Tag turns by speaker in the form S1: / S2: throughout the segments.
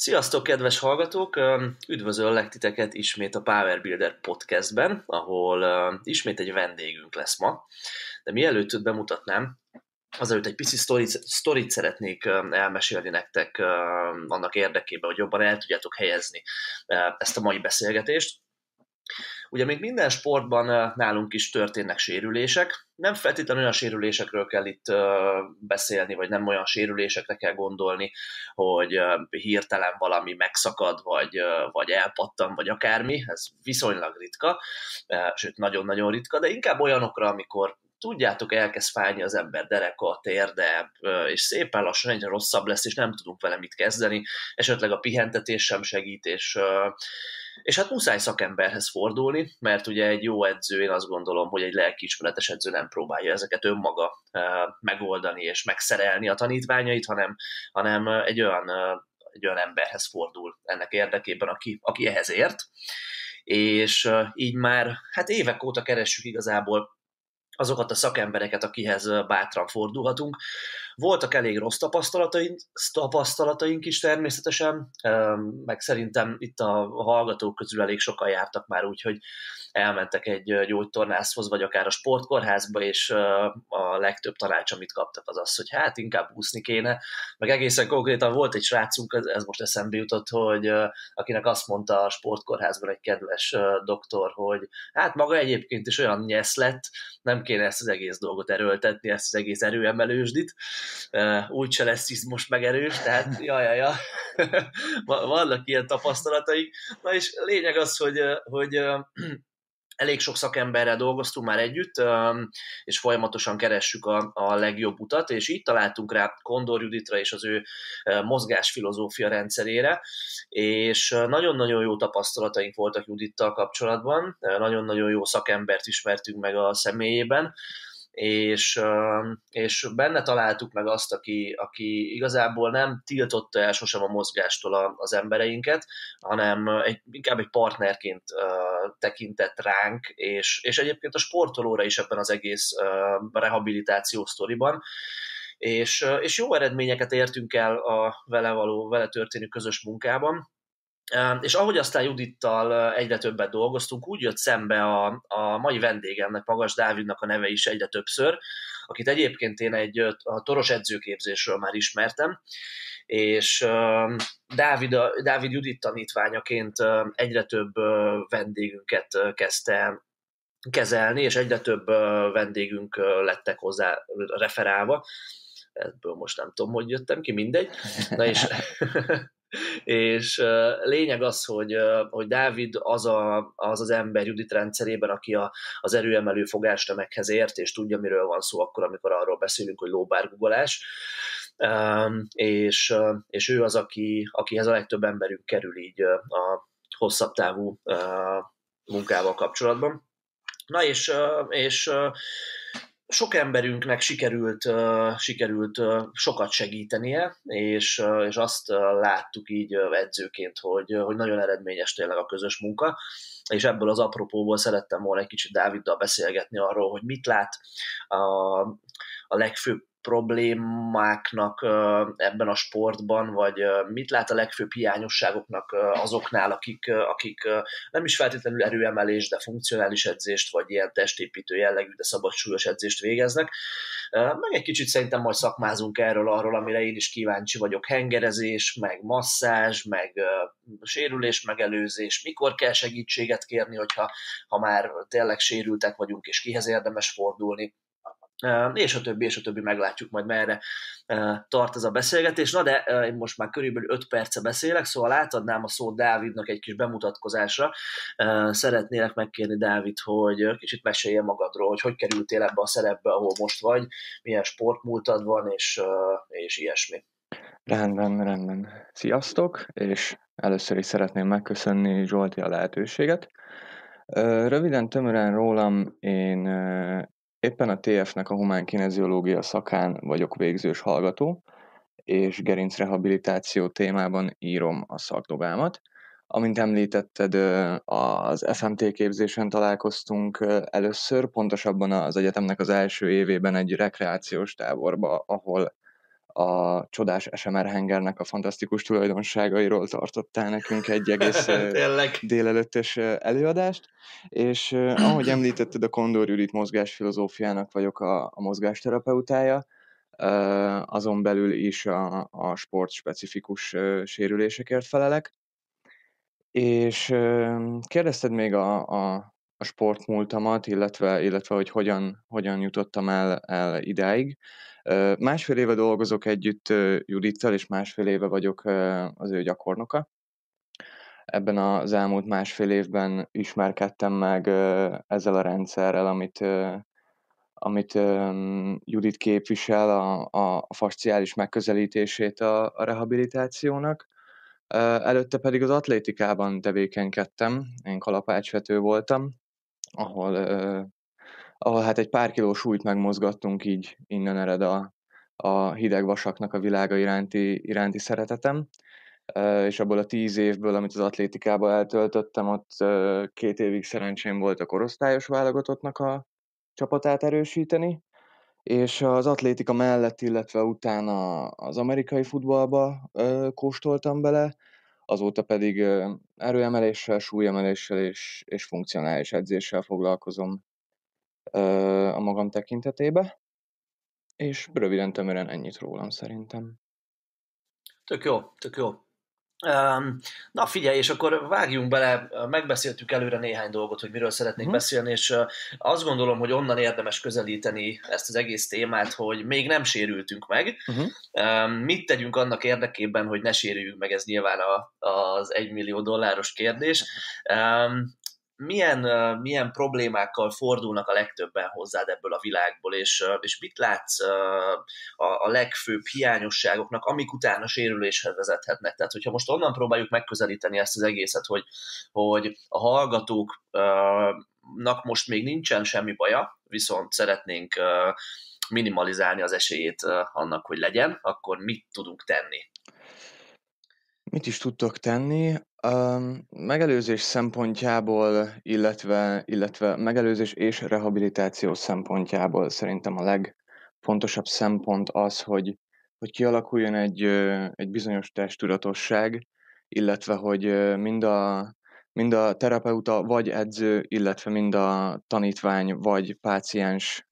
S1: Sziasztok, kedves hallgatók! Üdvözöllek titeket ismét a Power Builder podcastben, ahol ismét egy vendégünk lesz ma. De mielőtt őt bemutatnám, azelőtt egy pici sztorit, sztorit szeretnék elmesélni nektek annak érdekében, hogy jobban el tudjátok helyezni ezt a mai beszélgetést. Ugye még minden sportban nálunk is történnek sérülések. Nem feltétlenül olyan sérülésekről kell itt beszélni, vagy nem olyan sérülésekre kell gondolni, hogy hirtelen valami megszakad, vagy, vagy elpattan, vagy akármi. Ez viszonylag ritka, sőt nagyon-nagyon ritka, de inkább olyanokra, amikor tudjátok, elkezd fájni az ember dereka, térde, és szépen lassan egyre rosszabb lesz, és nem tudunk vele mit kezdeni, esetleg a pihentetés sem segít, és és hát muszáj szakemberhez fordulni, mert ugye egy jó edző, én azt gondolom, hogy egy lelkiismeretes edző nem próbálja ezeket önmaga megoldani és megszerelni a tanítványait, hanem, hanem egy olyan egy olyan emberhez fordul ennek érdekében, aki, aki ehhez ért, és így már hát évek óta keressük igazából azokat a szakembereket, akihez bátran fordulhatunk. Voltak elég rossz tapasztalataink, tapasztalataink is természetesen, meg szerintem itt a hallgatók közül elég sokan jártak már úgy, hogy elmentek egy gyógytornászhoz, vagy akár a sportkórházba, és a legtöbb tanács, amit kaptak, az az, hogy hát inkább úszni kéne. Meg egészen konkrétan volt egy srácunk, ez most eszembe jutott, hogy akinek azt mondta a sportkórházban egy kedves doktor, hogy hát maga egyébként is olyan nyesz lett, nem kéne ezt az egész dolgot erőltetni, ezt az egész erőemelősdit, úgyse lesz izmos megerős, tehát ja, ja, ja. vannak ilyen tapasztalataik. Na és lényeg az, hogy, hogy elég sok szakemberrel dolgoztunk már együtt, és folyamatosan keressük a, a legjobb utat, és így találtunk rá Kondor Juditra és az ő mozgásfilozófia rendszerére, és nagyon-nagyon jó tapasztalataink voltak Judittal kapcsolatban, nagyon-nagyon jó szakembert ismertünk meg a személyében, és, és benne találtuk meg azt, aki, aki igazából nem tiltotta el sosem a mozgástól az embereinket, hanem egy, inkább egy partnerként tekintett ránk, és, és egyébként a sportolóra is ebben az egész rehabilitáció sztoriban, és, és jó eredményeket értünk el a vele való, vele történő közös munkában, és ahogy aztán Judittal egyre többet dolgoztunk, úgy jött szembe a, a mai vendégemnek, Magas Dávidnak a neve is egyre többször, akit egyébként én egy a toros edzőképzésről már ismertem, és Dávid, Dávid Judit tanítványaként egyre több vendégünket kezdte kezelni, és egyre több vendégünk lettek hozzá referálva. Ebből most nem tudom, hogy jöttem ki, mindegy. Na és és lényeg az, hogy, hogy Dávid az, a, az az ember Judit rendszerében, aki a, az erőemelő fogástömeghez ért, és tudja, miről van szó akkor, amikor arról beszélünk, hogy lóbárgugolás, és, és ő az, aki, akihez a legtöbb emberünk kerül így a hosszabb távú munkával kapcsolatban. Na és, és sok emberünknek sikerült, sikerült sokat segítenie, és, és azt láttuk így edzőként, hogy, hogy nagyon eredményes tényleg a közös munka, és ebből az apropóból szerettem volna egy kicsit Dáviddal beszélgetni arról, hogy mit lát a, a legfőbb problémáknak ebben a sportban, vagy mit lát a legfőbb hiányosságoknak azoknál, akik, akik nem is feltétlenül erőemelés, de funkcionális edzést, vagy ilyen testépítő jellegű, de szabadsúlyos edzést végeznek. Meg egy kicsit szerintem majd szakmázunk erről, arról, amire én is kíváncsi vagyok, hengerezés, meg masszázs, meg sérülés megelőzés, mikor kell segítséget kérni, hogyha ha már tényleg sérültek vagyunk, és kihez érdemes fordulni és a többi, és a többi meglátjuk majd merre tart ez a beszélgetés. Na de én most már körülbelül 5 perce beszélek, szóval átadnám a szót Dávidnak egy kis bemutatkozásra. Szeretnélek megkérni Dávid, hogy kicsit mesélje magadról, hogy hogy kerültél ebbe a szerepbe, ahol most vagy, milyen sportmúltad van, és, és ilyesmi.
S2: Rendben, rendben. Sziasztok, és először is szeretném megköszönni Zsolti a lehetőséget. Röviden, tömören rólam, én Éppen a TF-nek a humán kineziológia szakán vagyok végzős hallgató, és gerincrehabilitáció témában írom a szakdobámat. Amint említetted, az FMT képzésen találkoztunk először, pontosabban az egyetemnek az első évében egy rekreációs táborba, ahol a csodás SMR hengernek a fantasztikus tulajdonságairól tartottál nekünk egy egész délelőttes előadást, és ahogy említetted, a Kondor Judit mozgásfilozófiának vagyok a, a mozgásterapeutája, azon belül is a, a sportspecifikus sérülésekért felelek. És kérdezted még a, a, a sportmúltamat, illetve, illetve hogy hogyan, hogyan jutottam el, el idáig. Másfél éve dolgozok együtt Judittal, és másfél éve vagyok az ő gyakornoka. Ebben az elmúlt másfél évben ismerkedtem meg ezzel a rendszerrel, amit, amit Judit képvisel, a, a fasciális megközelítését a, a rehabilitációnak. Előtte pedig az atlétikában tevékenykedtem, én kalapácsvető voltam, ahol, ahol hát egy pár kiló súlyt megmozgattunk, így innen ered a, a hideg vasaknak a világa iránti, iránti szeretetem. És abból a tíz évből, amit az atlétikában eltöltöttem, ott két évig szerencsém volt a korosztályos válogatottnak a csapatát erősíteni, és az atlétika mellett, illetve utána az amerikai futballba kóstoltam bele, azóta pedig erőemeléssel, súlyemeléssel és, és funkcionális edzéssel foglalkozom a magam tekintetébe, és röviden tömören ennyit rólam szerintem.
S1: Tök jó, tök jó. Na figyelj, és akkor vágjunk bele, megbeszéltük előre néhány dolgot, hogy miről szeretnék uh-huh. beszélni, és azt gondolom, hogy onnan érdemes közelíteni ezt az egész témát, hogy még nem sérültünk meg. Uh-huh. Mit tegyünk annak érdekében, hogy ne sérüljünk meg, ez nyilván a, az egymillió dolláros kérdés milyen, milyen problémákkal fordulnak a legtöbben hozzád ebből a világból, és, és mit látsz a, a legfőbb hiányosságoknak, amik utána sérüléshez vezethetnek. Tehát, hogyha most onnan próbáljuk megközelíteni ezt az egészet, hogy, hogy a hallgatóknak most még nincsen semmi baja, viszont szeretnénk minimalizálni az esélyét annak, hogy legyen, akkor mit tudunk tenni?
S2: Mit is tudtok tenni? Megelőzés szempontjából, illetve, illetve megelőzés és rehabilitáció szempontjából szerintem a legfontosabb szempont az, hogy, hogy kialakuljon egy, egy bizonyos testtudatosság, illetve hogy mind a, mind a terapeuta vagy edző, illetve mind a tanítvány vagy páciens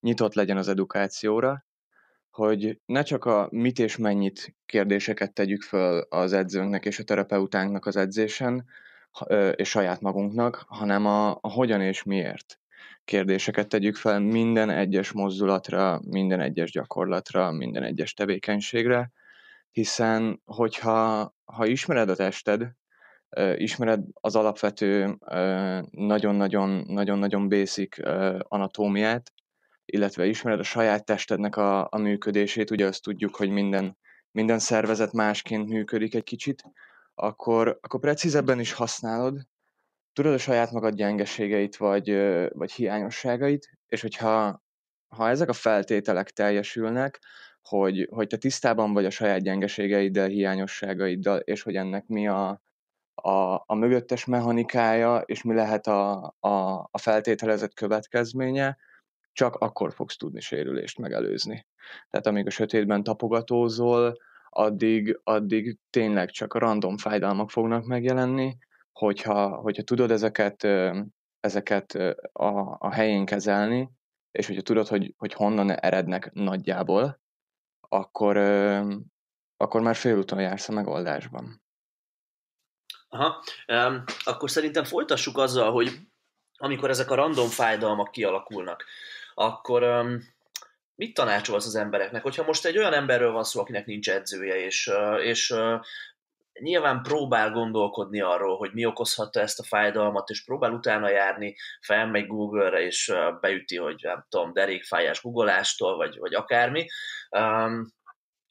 S2: nyitott legyen az edukációra, hogy ne csak a mit és mennyit kérdéseket tegyük föl az edzőnknek és a terapeutánknak az edzésen, és saját magunknak, hanem a, a hogyan és miért kérdéseket tegyük fel minden egyes mozdulatra, minden egyes gyakorlatra, minden egyes tevékenységre, hiszen hogyha ha ismered a tested, ismered az alapvető nagyon-nagyon-nagyon basic anatómiát, illetve ismered a saját testednek a, a működését, ugye azt tudjuk, hogy minden, minden szervezet másként működik egy kicsit, akkor, akkor precízebben is használod, tudod a saját magad gyengeségeit vagy, vagy hiányosságait, és hogyha ha ezek a feltételek teljesülnek, hogy, hogy te tisztában vagy a saját gyengeségeiddel, hiányosságaiddal, és hogy ennek mi a, a, a mögöttes mechanikája, és mi lehet a, a, a feltételezett következménye, csak akkor fogsz tudni sérülést megelőzni. Tehát amíg a sötétben tapogatózol, addig, addig tényleg csak a random fájdalmak fognak megjelenni, hogyha, hogyha tudod ezeket, ezeket a, a helyén kezelni, és hogyha tudod, hogy, hogy honnan erednek nagyjából, akkor, akkor már félúton jársz a megoldásban.
S1: Aha, um, akkor szerintem folytassuk azzal, hogy amikor ezek a random fájdalmak kialakulnak, akkor um, mit tanácsolsz az embereknek? Hogyha most egy olyan emberről van szó, akinek nincs edzője, és, és nyilván próbál gondolkodni arról, hogy mi okozhatta ezt a fájdalmat, és próbál utána járni, felmegy Google-re, és beüti, hogy nem tudom, derékfájás guggolástól, vagy, vagy akármi. Um,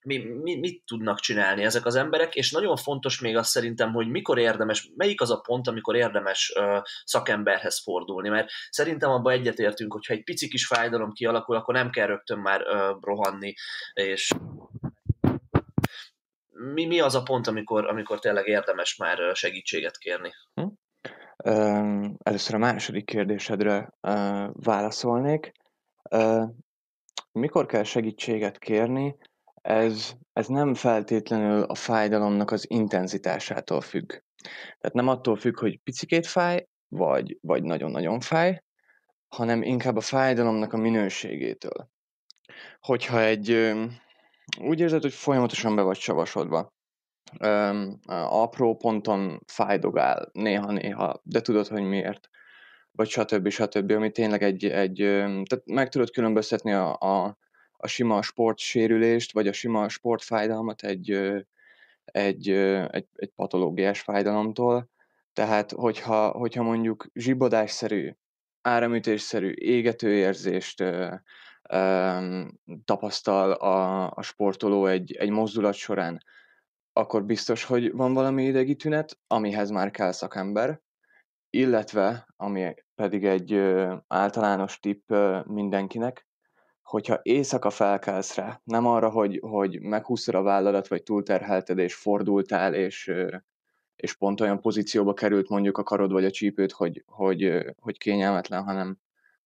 S1: mi, mi, mit tudnak csinálni ezek az emberek, és nagyon fontos még azt szerintem, hogy mikor érdemes, melyik az a pont, amikor érdemes uh, szakemberhez fordulni, mert szerintem abban egyetértünk, hogyha egy pici kis fájdalom kialakul, akkor nem kell rögtön már uh, rohanni, és mi, mi az a pont, amikor, amikor tényleg érdemes már segítséget kérni? Hm?
S2: Először a második kérdésedre válaszolnék. mikor kell segítséget kérni, ez, ez nem feltétlenül a fájdalomnak az intenzitásától függ. Tehát nem attól függ, hogy picikét fáj, vagy, vagy nagyon-nagyon fáj, hanem inkább a fájdalomnak a minőségétől. Hogyha egy úgy érzed, hogy folyamatosan be vagy savasodva, apró ponton fájdogál néha-néha, de tudod, hogy miért, vagy stb. stb., ami tényleg egy, egy tehát meg tudod különböztetni a, a, a sima sportsérülést, vagy a sima sportfájdalmat egy, egy, egy, egy patológiás fájdalomtól. Tehát, hogyha, hogyha mondjuk zsibodásszerű, áramütésszerű égetőérzést ö, ö, tapasztal a, a sportoló egy, egy mozdulat során, akkor biztos, hogy van valami idegi tünet, amihez már kell szakember, illetve, ami pedig egy ö, általános tipp ö, mindenkinek, hogyha éjszaka felkelsz rá, nem arra, hogy, hogy meghúztad a vállalat, vagy túlterhelted, és fordultál, és, és pont olyan pozícióba került mondjuk a karod vagy a csípőt, hogy, hogy, hogy kényelmetlen, hanem,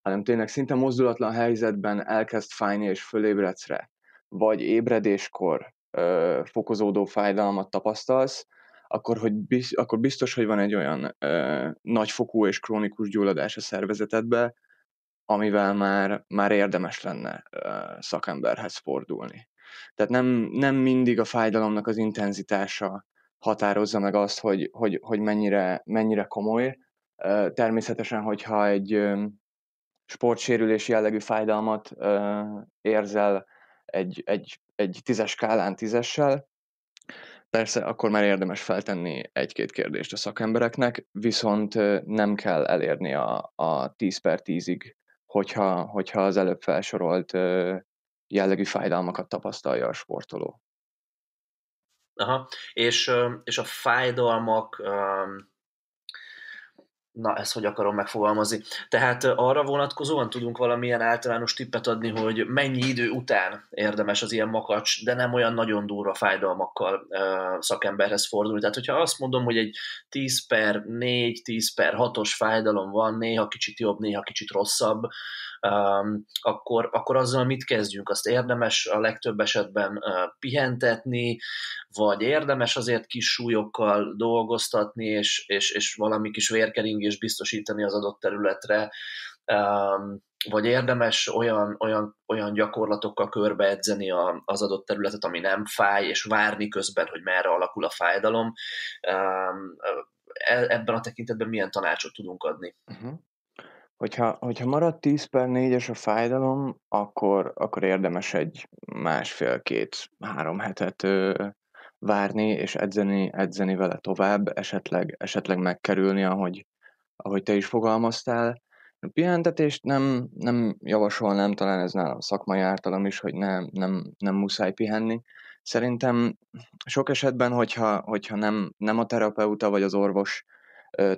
S2: hanem tényleg szinte mozdulatlan helyzetben elkezd fájni, és fölébredsz rá, vagy ébredéskor ö, fokozódó fájdalmat tapasztalsz, akkor, hogy biz, akkor biztos, hogy van egy olyan ö, nagyfokú és krónikus gyulladás a szervezetedbe, amivel már, már érdemes lenne szakemberhez fordulni. Tehát nem, nem mindig a fájdalomnak az intenzitása határozza meg azt, hogy, hogy, hogy mennyire, mennyire komoly. Természetesen, hogyha egy sportsérülés jellegű fájdalmat érzel egy, egy, egy tízes skálán tízessel, Persze, akkor már érdemes feltenni egy-két kérdést a szakembereknek, viszont nem kell elérni a, a 10 per 10-ig hogyha, hogyha az előbb felsorolt jellegű fájdalmakat tapasztalja a sportoló.
S1: Aha, és, és a fájdalmak, na ezt hogy akarom megfogalmazni. Tehát arra vonatkozóan tudunk valamilyen általános tippet adni, hogy mennyi idő után érdemes az ilyen makacs, de nem olyan nagyon durva fájdalmakkal uh, szakemberhez fordulni. Tehát, hogyha azt mondom, hogy egy 10 per 4, 10 per 6-os fájdalom van, néha kicsit jobb, néha kicsit rosszabb, um, akkor, akkor azzal mit kezdjünk? Azt érdemes a legtöbb esetben uh, pihentetni, vagy érdemes azért kis súlyokkal dolgoztatni, és, és, és valami kis vérkeringés biztosítani az adott területre, vagy érdemes olyan, olyan, olyan gyakorlatokkal körbeedzeni a, az adott területet, ami nem fáj, és várni közben, hogy merre alakul a fájdalom. Um, ebben a tekintetben milyen tanácsot tudunk adni? Uh-huh.
S2: Hogyha, hogyha marad 10 per 4-es a fájdalom, akkor, akkor érdemes egy másfél-két-három hetet ö, várni, és edzeni, edzeni vele tovább, esetleg, esetleg megkerülni, ahogy, ahogy te is fogalmaztál. A pihentetést nem, nem javasolnám, talán ez nálam szakmai ártalom is, hogy nem, nem, nem muszáj pihenni. Szerintem sok esetben, hogyha, hogyha nem, nem a terapeuta vagy az orvos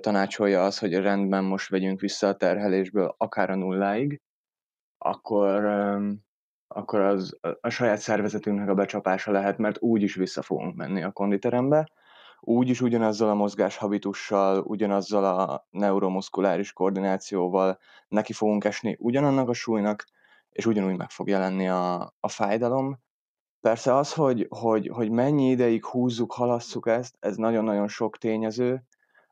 S2: tanácsolja az, hogy rendben most vegyünk vissza a terhelésből akár a nulláig, akkor, akkor az a saját szervezetünknek a becsapása lehet, mert úgy is vissza fogunk menni a konditerembe, úgy is ugyanazzal a mozgáshabitussal, ugyanazzal a neuromuszkuláris koordinációval neki fogunk esni ugyanannak a súlynak, és ugyanúgy meg fog jelenni a, a fájdalom. Persze az, hogy, hogy, hogy mennyi ideig húzzuk, halasszuk ezt, ez nagyon-nagyon sok tényező,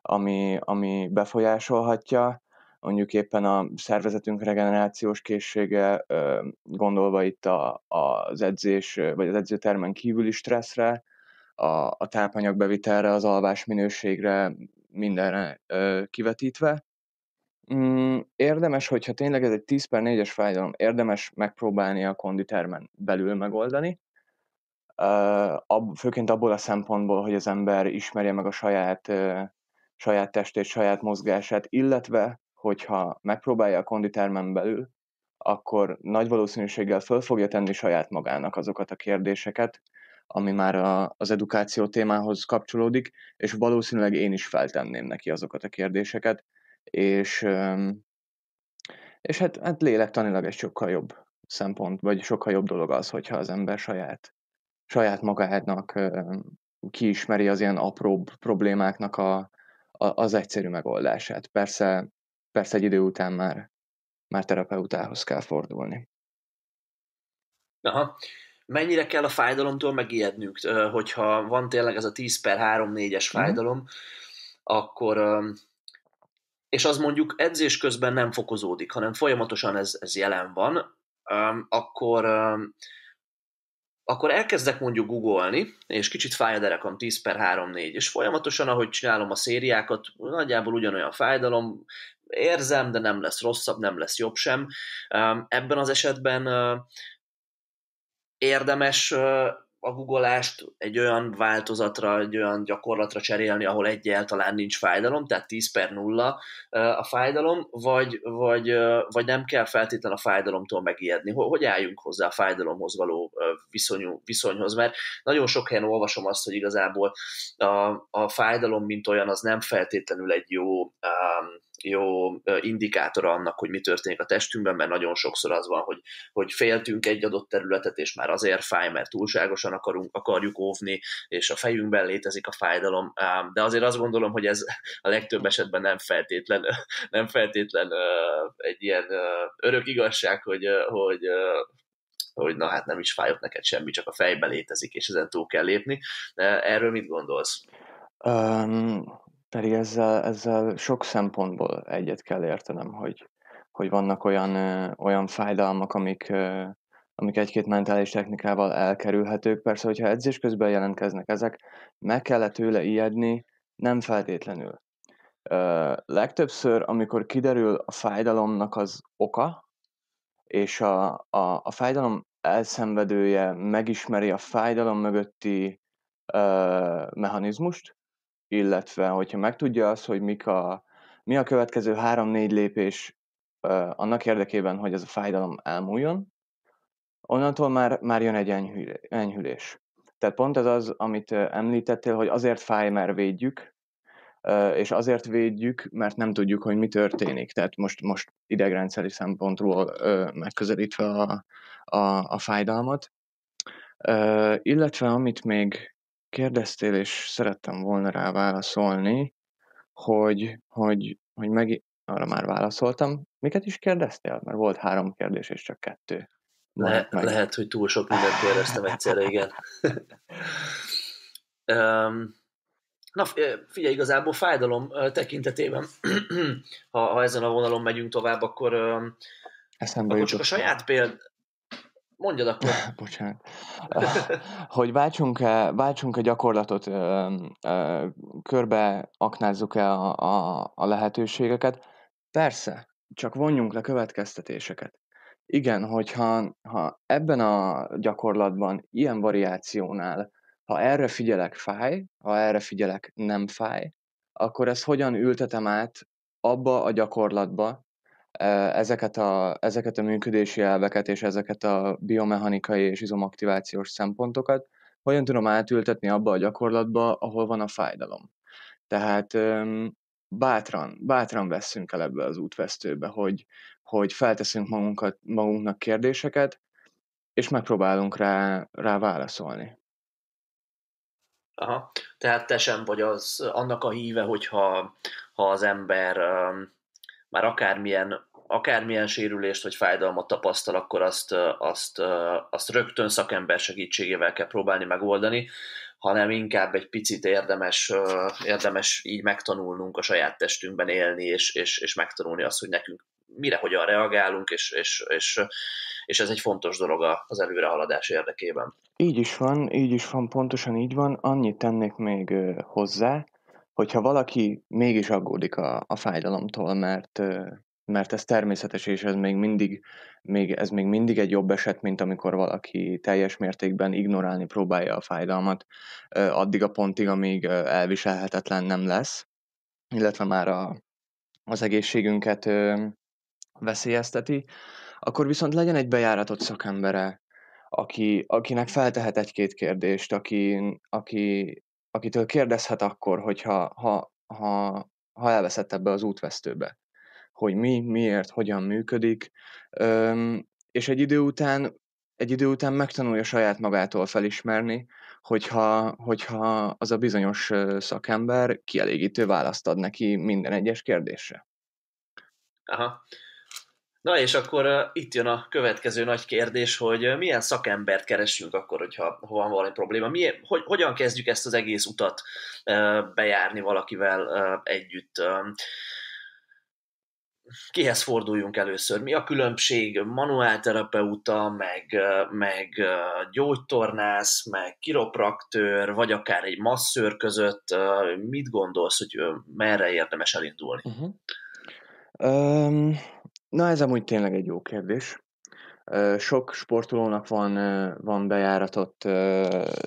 S2: ami, ami befolyásolhatja, mondjuk éppen a szervezetünk regenerációs készsége, gondolva itt a, az edzés, vagy az edzőtermen kívüli stresszre, a, a tápanyagbevitelre, az alvás minőségre, mindenre kivetítve. Mm, érdemes, hogyha tényleg ez egy 10 per 4-es fájdalom, érdemes megpróbálni a konditermen belül megoldani, főként abból a szempontból, hogy az ember ismerje meg a saját saját testét, saját mozgását, illetve hogyha megpróbálja a konditermen belül, akkor nagy valószínűséggel föl fogja tenni saját magának azokat a kérdéseket, ami már a, az edukáció témához kapcsolódik, és valószínűleg én is feltenném neki azokat a kérdéseket, és, és hát, hát lélektanilag egy sokkal jobb szempont, vagy sokkal jobb dolog az, hogyha az ember saját, saját magának kiismeri az ilyen apróbb problémáknak a, az egyszerű megoldását. Persze, persze egy idő után már, már terapeutához kell fordulni.
S1: Aha. Mennyire kell a fájdalomtól megijednünk, hogyha van tényleg ez a 10 per 3-4-es mhm. fájdalom, mm. akkor és az mondjuk edzés közben nem fokozódik, hanem folyamatosan ez, ez jelen van, akkor akkor elkezdek mondjuk googolni, és kicsit fáj a derekam 10 per 3-4, és folyamatosan, ahogy csinálom a szériákat, nagyjából ugyanolyan fájdalom, érzem, de nem lesz rosszabb, nem lesz jobb sem. Ebben az esetben érdemes a googolást egy olyan változatra, egy olyan gyakorlatra cserélni, ahol egyáltalán nincs fájdalom, tehát 10 per 0 a fájdalom, vagy, vagy, vagy nem kell feltétlenül a fájdalomtól megijedni. Hogy álljunk hozzá a fájdalomhoz való viszonyú, viszonyhoz? Mert nagyon sok helyen olvasom azt, hogy igazából a, a fájdalom, mint olyan, az nem feltétlenül egy jó um, jó indikátora annak, hogy mi történik a testünkben, mert nagyon sokszor az van, hogy, hogy féltünk egy adott területet, és már azért fáj, mert túlságosan akarunk, akarjuk óvni, és a fejünkben létezik a fájdalom, de azért azt gondolom, hogy ez a legtöbb esetben nem feltétlen, nem feltétlen egy ilyen örök igazság, hogy, hogy hogy na hát nem is fájott neked semmi, csak a fejben létezik, és ezen túl kell lépni. Erről mit gondolsz?
S2: Um, pedig ezzel ezzel sok szempontból egyet kell értenem, hogy hogy vannak olyan, olyan fájdalmak, amik, amik egy-két mentális technikával elkerülhetők. Persze, hogyha edzés közben jelentkeznek ezek, meg kellett tőle ijedni, nem feltétlenül. legtöbbször, amikor kiderül a fájdalomnak az oka, és a, a, a fájdalom elszenvedője megismeri a fájdalom mögötti ö, mechanizmust, illetve hogyha megtudja azt, hogy mik a, mi a következő három-négy lépés annak érdekében, hogy ez a fájdalom elmúljon, onnantól már, már jön egy enyhülés. Tehát pont ez az, amit említettél, hogy azért fáj, mert védjük, és azért védjük, mert nem tudjuk, hogy mi történik. Tehát most, most idegrendszeri szempontból megközelítve a, a, a fájdalmat. Illetve amit még kérdeztél, és szerettem volna rá válaszolni, hogy, hogy, hogy meg, arra már válaszoltam. Miket is kérdeztél? Mert volt három kérdés, és csak kettő.
S1: Le, meg... Lehet, hogy túl sok mindent kérdeztem egyszerre, igen. um, na, figyelj, igazából fájdalom tekintetében, ha, ha ezen a vonalon megyünk tovább, akkor, Eszembe akkor csak a saját péld, Mondjad akkor.
S2: Bocsánat. hogy váltsunk-e, váltsunk-e gyakorlatot, körbe aknázzuk-e a, a, a lehetőségeket? Persze, csak vonjunk le következtetéseket. Igen, hogyha ha ebben a gyakorlatban, ilyen variációnál, ha erre figyelek fáj, ha erre figyelek nem fáj, akkor ezt hogyan ültetem át abba a gyakorlatba, ezeket a, ezeket a működési elveket és ezeket a biomechanikai és izomaktivációs szempontokat hogyan tudom átültetni abba a gyakorlatba, ahol van a fájdalom. Tehát bátran, bátran veszünk el ebbe az útvesztőbe, hogy, hogy felteszünk magunkat, magunknak kérdéseket, és megpróbálunk rá, rá válaszolni.
S1: Aha, tehát te sem vagy az annak a híve, hogyha ha az ember um, már akármilyen, akármilyen sérülést vagy fájdalmat tapasztal, akkor azt, azt, azt rögtön szakember segítségével kell próbálni megoldani, hanem inkább egy picit érdemes, érdemes így megtanulnunk a saját testünkben élni, és, és, és megtanulni azt, hogy nekünk mire, hogyan reagálunk, és, és, és, és ez egy fontos dolog az előrehaladás érdekében.
S2: Így is van, így is van, pontosan így van. Annyit tennék még hozzá, hogyha valaki mégis aggódik a, a fájdalomtól, mert, mert ez természetes, és ez még mindig, még, ez még mindig egy jobb eset, mint amikor valaki teljes mértékben ignorálni próbálja a fájdalmat addig a pontig, amíg elviselhetetlen nem lesz, illetve már a, az egészségünket veszélyezteti, akkor viszont legyen egy bejáratott szakembere, aki, akinek feltehet egy-két kérdést, aki, aki akitől kérdezhet akkor, hogyha ha, ha, ha elveszett ebbe az útvesztőbe, hogy mi, miért, hogyan működik, és egy idő után egy idő után megtanulja saját magától felismerni, hogyha, hogyha az a bizonyos szakember kielégítő választ ad neki minden egyes kérdésre.
S1: Aha. Na és akkor itt jön a következő nagy kérdés, hogy milyen szakembert keresünk akkor, hogyha ha van valami probléma. Milyen, hogy, hogyan kezdjük ezt az egész utat bejárni valakivel uh, együtt? Kihez forduljunk először? Mi a különbség manuálterapeuta, meg, meg gyógytornász, meg kiropraktőr, vagy akár egy masszőr között? Mit gondolsz, hogy merre érdemes elindulni? Uh-huh.
S2: Um, na ez amúgy tényleg egy jó kérdés. Sok sportolónak van, van bejáratott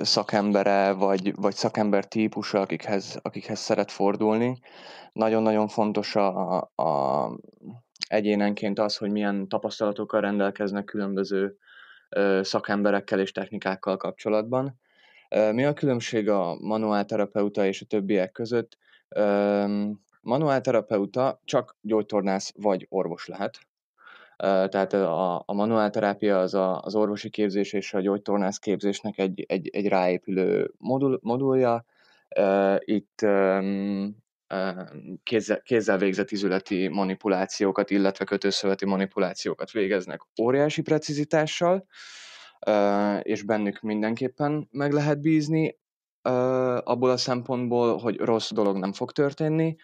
S2: szakembere, vagy, vagy szakember típusa, akikhez, akikhez szeret fordulni. Nagyon-nagyon fontos a, a egyénenként az, hogy milyen tapasztalatokkal rendelkeznek különböző szakemberekkel és technikákkal kapcsolatban. Mi a különbség a manuálterapeuta és a többiek között? Manuálterapeuta csak gyógytornász vagy orvos lehet. Tehát a, a manuálterápia az a, az orvosi képzés és a gyógytornász képzésnek egy, egy, egy ráépülő modul, modulja. Itt kézzel, kézzel végzett izületi manipulációkat, illetve kötőszöveti manipulációkat végeznek óriási precizitással, és bennük mindenképpen meg lehet bízni abból a szempontból, hogy rossz dolog nem fog történni.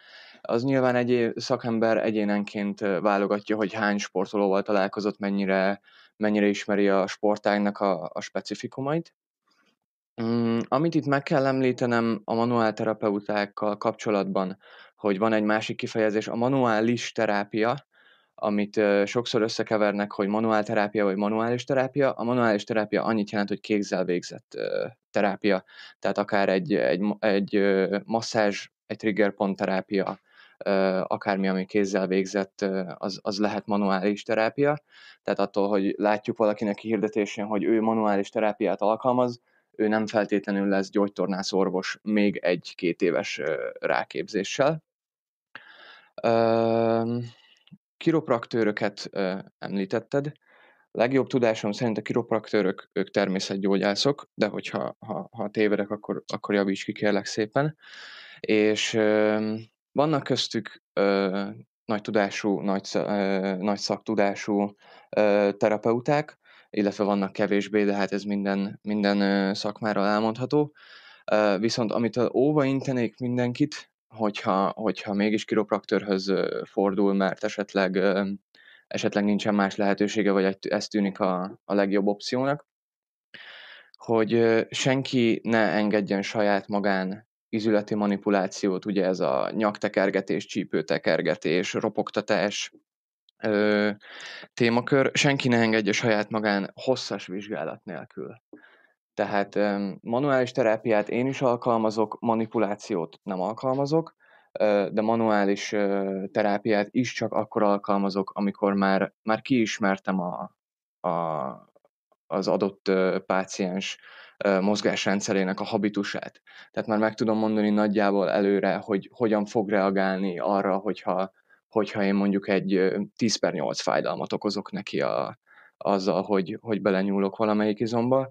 S2: Az nyilván egy szakember egyénenként válogatja, hogy hány sportolóval találkozott, mennyire, mennyire ismeri a sportágnak a, a specifikumait. Mm, amit itt meg kell említenem a manuálterapeutákkal kapcsolatban, hogy van egy másik kifejezés, a manuális terápia, amit sokszor összekevernek, hogy manuálterápia vagy manuális terápia. A manuális terápia annyit jelent, hogy kézzel végzett terápia, tehát akár egy, egy, egy masszázs, egy triggerpont terápia, akármi, ami kézzel végzett, az, az lehet manuális terápia. Tehát attól, hogy látjuk valakinek hirdetésén, hogy ő manuális terápiát alkalmaz, ő nem feltétlenül lesz gyógytornász orvos még egy-két éves ráképzéssel. Kiropraktőröket említetted. Legjobb tudásom szerint a kiropraktőrök, ők természetgyógyászok, de hogyha ha, ha tévedek, akkor, akkor javíts ki kérlek szépen. És vannak köztük nagy tudású, nagy, nagy szaktudású terapeuták, illetve vannak kevésbé, de hát ez minden, minden szakmára elmondható. Viszont amit óva intenék mindenkit, hogyha, hogyha mégis kiropraktörhöz fordul, mert esetleg, esetleg nincsen más lehetősége, vagy ez tűnik a, a legjobb opciónak, hogy senki ne engedjen saját magán izületi manipulációt, ugye ez a nyaktekergetés, csípőtekergetés, ropogtatás, ö, témakör, senki ne engedje saját magán hosszas vizsgálat nélkül. Tehát ö, manuális terápiát én is alkalmazok, manipulációt nem alkalmazok, ö, de manuális ö, terápiát is csak akkor alkalmazok, amikor már, már kiismertem a, a, az adott ö, páciens mozgásrendszerének a habitusát. Tehát már meg tudom mondani nagyjából előre, hogy hogyan fog reagálni arra, hogyha hogyha én mondjuk egy 10 per 8 fájdalmat okozok neki a, azzal, hogy, hogy belenyúlok valamelyik izomba,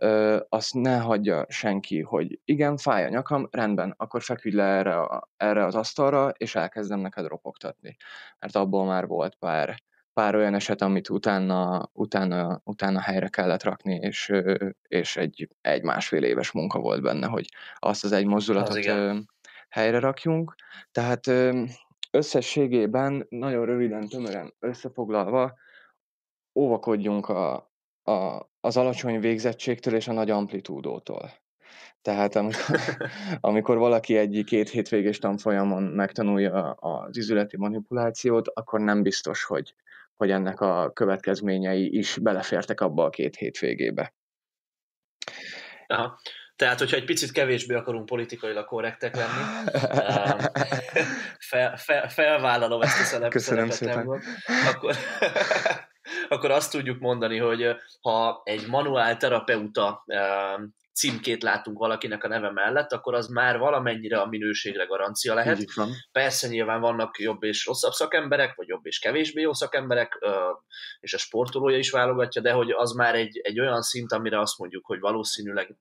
S2: ö, azt ne hagyja senki, hogy igen, fáj a nyakam, rendben, akkor feküdj le erre, a, erre az asztalra, és elkezdem neked ropogtatni. Mert abból már volt pár, pár olyan eset, amit utána, utána, utána helyre kellett rakni, és, és egy, egy másfél éves munka volt benne, hogy azt az egy mozdulatot az helyre rakjunk. Tehát összességében, nagyon röviden, tömören összefoglalva, óvakodjunk a, a, az alacsony végzettségtől és a nagy amplitúdótól. Tehát amikor, amikor valaki egy két hétvégés tanfolyamon megtanulja az izületi manipulációt, akkor nem biztos, hogy, hogy ennek a következményei is belefértek abba a két hétvégébe.
S1: Aha. Tehát, hogyha egy picit kevésbé akarunk politikailag korrektek lenni, fel, fel, felvállalom ezt a szerep, Köszönöm szépen. akkor, akkor azt tudjuk mondani, hogy ha egy manuál terapeuta címkét látunk valakinek a neve mellett, akkor az már valamennyire a minőségre garancia lehet. Persze nyilván vannak jobb és rosszabb szakemberek, vagy jobb és kevésbé jó szakemberek, és a sportolója is válogatja, de hogy az már egy, egy olyan szint, amire azt mondjuk, hogy valószínűleg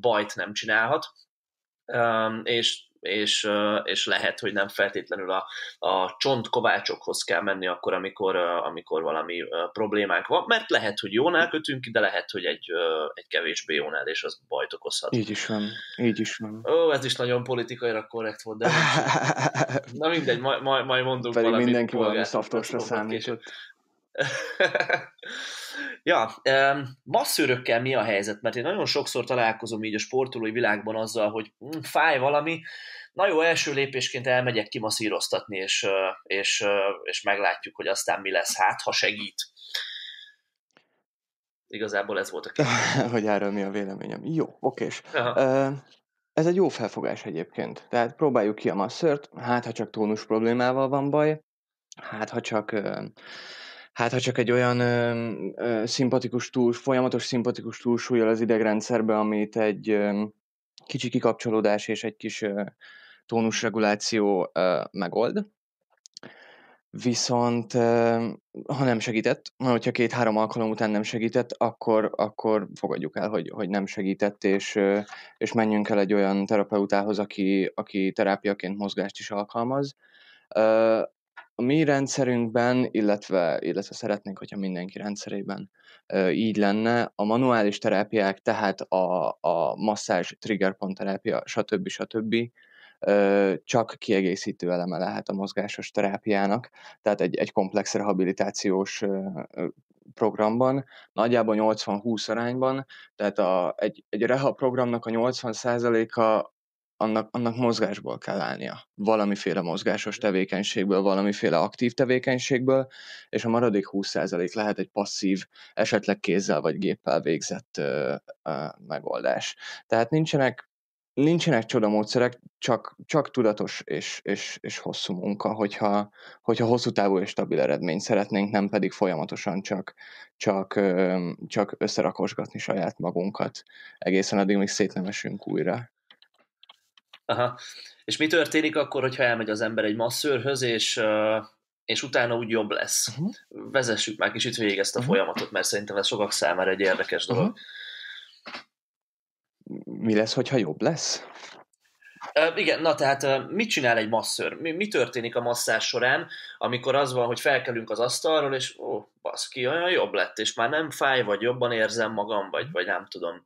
S1: bajt nem csinálhat. És és, és lehet, hogy nem feltétlenül a, a csontkovácsokhoz kell menni akkor, amikor, amikor valami problémánk van, mert lehet, hogy jónál kötünk de lehet, hogy egy, egy kevésbé jónál, és az bajt okozhat.
S2: Így is van, így is van.
S1: Ó, ez is nagyon politikailag korrekt volt, de na mindegy, majd, majd, majd mondunk
S2: Pedig valamit. mindenki valami szaftosra számított.
S1: ja, masszőrökkel mi a helyzet? Mert én nagyon sokszor találkozom így a sportolói világban azzal, hogy hm, fáj valami, na jó, első lépésként elmegyek kimasszíroztatni, és, és, és meglátjuk, hogy aztán mi lesz, hát ha segít. Igazából ez volt a
S2: kérdés. hogy erről mi a véleményem. Jó, okés. Uh, ez egy jó felfogás egyébként. Tehát próbáljuk ki a masszört, hát ha csak tónus problémával van baj, hát ha csak Hát, ha csak egy olyan ö, ö, szimpatikus túl, folyamatos szimpatikus túlsúlyjal az idegrendszerbe, amit egy ö, kicsi kikapcsolódás és egy kis ö, tónusreguláció ö, megold. Viszont ö, ha nem segített, hogyha két-három alkalom után nem segített, akkor, akkor fogadjuk el, hogy, hogy nem segített, és, ö, és menjünk el egy olyan terapeutához, aki, aki terápiaként mozgást is alkalmaz. Ö, a mi rendszerünkben, illetve, illetve szeretnénk, hogyha mindenki rendszerében így lenne, a manuális terápiák, tehát a, a masszázs, triggerpont terápia, stb. stb. csak kiegészítő eleme lehet a mozgásos terápiának, tehát egy, egy komplex rehabilitációs programban, nagyjából 80-20 arányban, tehát a, egy, egy reha programnak a 80%-a annak, annak mozgásból kell állnia. Valamiféle mozgásos tevékenységből, valamiféle aktív tevékenységből, és a maradék 20% lehet egy passzív, esetleg kézzel vagy géppel végzett ö, ö, megoldás. Tehát nincsenek nincsenek csodamódszerek, csak, csak tudatos és, és, és hosszú munka, hogyha, hogyha hosszú távú és stabil eredményt szeretnénk, nem pedig folyamatosan csak, csak, csak összerakosgatni saját magunkat, egészen addig, míg szét nem esünk újra.
S1: Aha. És mi történik akkor, hogyha elmegy az ember egy masszőrhöz, és, és utána úgy jobb lesz? Uh-huh. Vezessük már kicsit végig ezt a uh-huh. folyamatot, mert szerintem ez sokak számára egy érdekes dolog. Uh-huh.
S2: Mi lesz, hogyha jobb lesz?
S1: Igen, na tehát uh, mit csinál egy masször? Mi, mi történik a masszás során, amikor az van, hogy felkelünk az asztalról, és ó, baszki, olyan jobb lett, és már nem fáj, vagy jobban érzem magam, vagy, vagy nem tudom.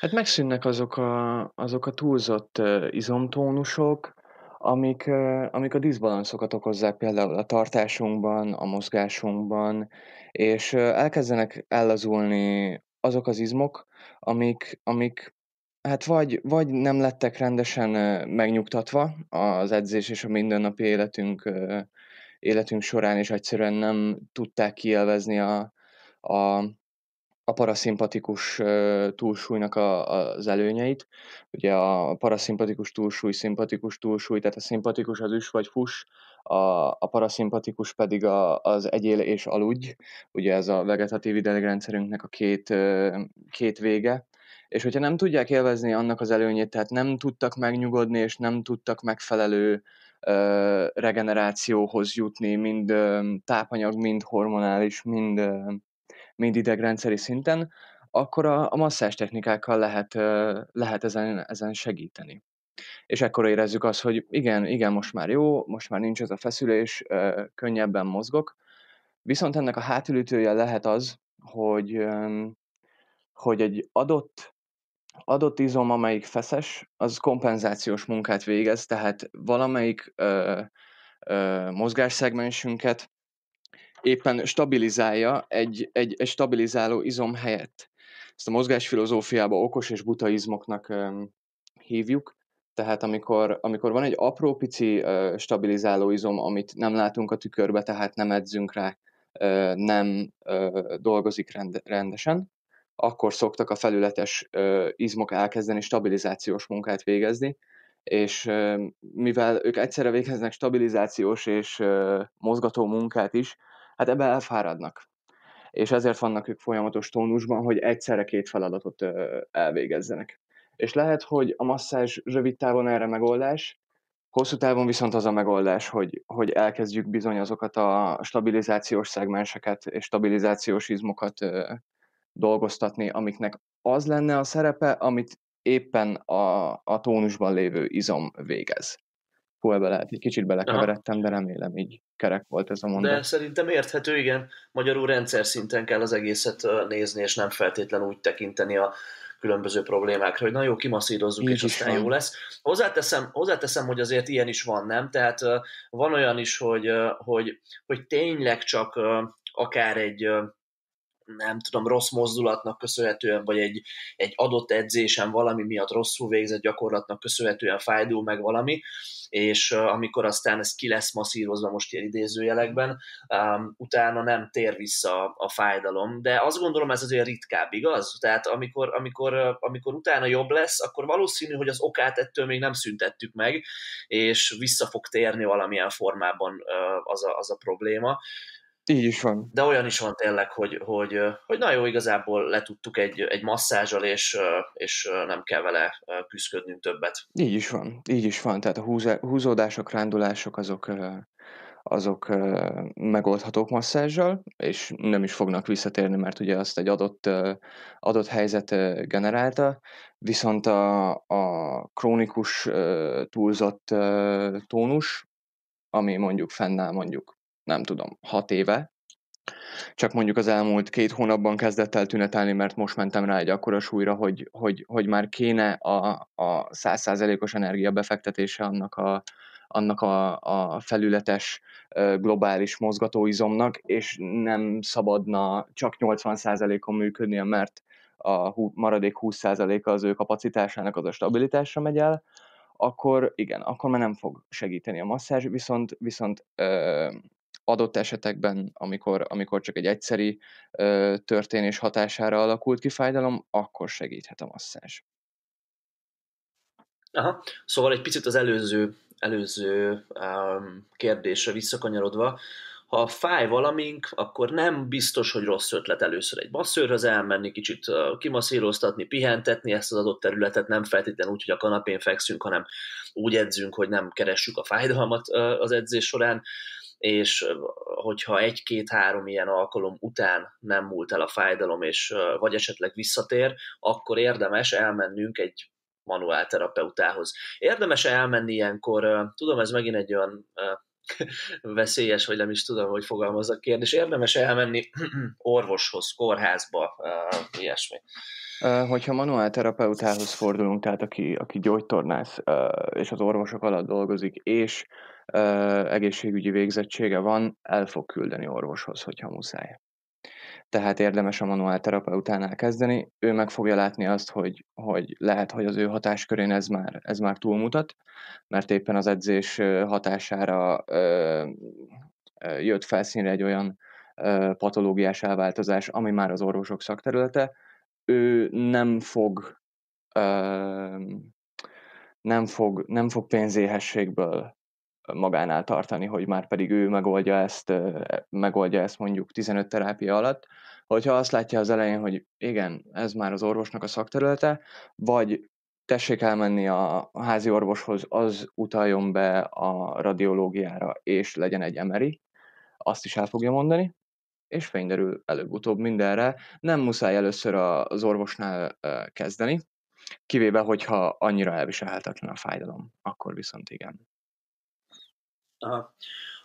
S2: Hát megszűnnek azok a, azok a túlzott izomtónusok, amik, amik a diszbalanszokat okozzák például a tartásunkban, a mozgásunkban, és elkezdenek ellazulni azok az izmok, amik, amik Hát vagy, vagy nem lettek rendesen megnyugtatva az edzés és a mindennapi életünk, életünk során, és egyszerűen nem tudták kielvezni a, a, a paraszimpatikus túlsúlynak a, az előnyeit. Ugye a paraszimpatikus túlsúly, szimpatikus túlsúly, tehát a szimpatikus az üs vagy fus, a, a paraszimpatikus pedig a, az egyél és aludj, ugye ez a vegetatív idegrendszerünknek a két, két vége, és hogyha nem tudják élvezni annak az előnyét, tehát nem tudtak megnyugodni, és nem tudtak megfelelő ö, regenerációhoz jutni, mind ö, tápanyag, mind hormonális, mind, ö, mind idegrendszeri szinten, akkor a, a masszás technikákkal lehet, ö, lehet ezen, ezen segíteni. És ekkor érezzük azt, hogy igen, igen, most már jó, most már nincs ez a feszülés, ö, könnyebben mozgok, viszont ennek a hátulütője lehet az, hogy, hogy egy adott adott izom, amelyik feszes, az kompenzációs munkát végez, tehát valamelyik ö, ö, mozgásszegmensünket éppen stabilizálja egy, egy, egy stabilizáló izom helyett. Ezt a mozgásfilozófiában okos és buta izmoknak ö, hívjuk, tehát amikor, amikor van egy apró pici ö, stabilizáló izom, amit nem látunk a tükörbe, tehát nem edzünk rá, ö, nem ö, dolgozik rend, rendesen, akkor szoktak a felületes izmok elkezdeni stabilizációs munkát végezni, és mivel ők egyszerre végeznek stabilizációs és mozgató munkát is, hát ebbe elfáradnak. És ezért vannak ők folyamatos tónusban, hogy egyszerre két feladatot elvégezzenek. És lehet, hogy a masszázs rövid távon erre megoldás, hosszú távon viszont az a megoldás, hogy, hogy elkezdjük bizony azokat a stabilizációs szegmenseket és stabilizációs izmokat dolgoztatni, amiknek az lenne a szerepe, amit éppen a, a tónusban lévő izom végez. Hú, ebbe lehet, egy kicsit belekeveredtem, de remélem így kerek volt ez a mondat.
S1: De szerintem érthető, igen. Magyarul rendszer szinten kell az egészet nézni, és nem feltétlenül úgy tekinteni a különböző problémákra, hogy na jó, kimasszírozzuk, és aztán van. jó lesz. Hozzáteszem, hozzáteszem, hogy azért ilyen is van, nem? Tehát van olyan is, hogy, hogy, hogy tényleg csak akár egy nem tudom, rossz mozdulatnak köszönhetően, vagy egy, egy adott edzésen valami miatt rosszul végzett gyakorlatnak köszönhetően fájdul meg valami, és amikor aztán ez ki lesz masszírozva most ilyen idézőjelekben, um, utána nem tér vissza a fájdalom, de azt gondolom ez azért ritkább, igaz? Tehát amikor, amikor, amikor utána jobb lesz, akkor valószínű, hogy az okát ettől még nem szüntettük meg, és vissza fog térni valamilyen formában az, a, az a probléma.
S2: Így is van.
S1: De olyan is van tényleg, hogy, hogy, hogy na jó, igazából letudtuk egy, egy masszázsal, és, és nem kell vele küzdködnünk többet.
S2: Így is van, így is van. Tehát a húzódások, rándulások azok, azok megoldhatók masszázsal, és nem is fognak visszatérni, mert ugye azt egy adott, adott helyzet generálta, viszont a, a krónikus túlzott tónus, ami mondjuk fennáll mondjuk nem tudom, hat éve, csak mondjuk az elmúlt két hónapban kezdett el tünetelni, mert most mentem rá egy akkora súlyra, hogy, hogy, hogy már kéne a, 100%-os energia befektetése annak a, annak a, a felületes globális mozgatóizomnak, és nem szabadna csak 80%-on működnie, mert a maradék 20%-a az ő kapacitásának az a stabilitásra megy el, akkor igen, akkor már nem fog segíteni a masszázs, viszont, viszont ö, adott esetekben, amikor, amikor csak egy egyszeri ö, történés hatására alakult ki fájdalom, akkor segíthet a masszázs.
S1: Aha, szóval egy picit az előző, előző um, kérdésre visszakanyarodva, ha fáj valamink, akkor nem biztos, hogy rossz ötlet először egy masszőrhöz elmenni, kicsit kimasszíroztatni, pihentetni ezt az adott területet, nem feltétlenül úgy, hogy a kanapén fekszünk, hanem úgy edzünk, hogy nem keressük a fájdalmat az edzés során és hogyha egy-két-három ilyen alkalom után nem múlt el a fájdalom, és vagy esetleg visszatér, akkor érdemes elmennünk egy manuálterapeutához. Érdemes elmenni ilyenkor, tudom, ez megint egy olyan veszélyes, vagy nem is tudom, hogy fogalmaz a kérdés. Érdemes elmenni orvoshoz, kórházba, ilyesmi.
S2: Hogyha manuál terapeutához fordulunk, tehát aki, aki gyógytornász és az orvosok alatt dolgozik, és egészségügyi végzettsége van, el fog küldeni orvoshoz, hogyha muszáj. Tehát érdemes a manuál terapeutánál kezdeni, ő meg fogja látni azt, hogy, hogy lehet, hogy az ő hatáskörén ez már, ez már túlmutat, mert éppen az edzés hatására ö, ö, jött felszínre egy olyan ö, patológiás elváltozás, ami már az orvosok szakterülete, ő nem fog ö, nem fog, nem fog pénzéhességből magánál tartani, hogy már pedig ő megoldja ezt, megoldja ezt mondjuk 15 terápia alatt, hogyha azt látja az elején, hogy igen, ez már az orvosnak a szakterülete, vagy tessék elmenni a házi orvoshoz, az utaljon be a radiológiára, és legyen egy emeri, azt is el fogja mondani, és fényderül előbb-utóbb mindenre. Nem muszáj először az orvosnál kezdeni, kivéve, hogyha annyira elviselhetetlen a fájdalom, akkor viszont igen.
S1: Aha.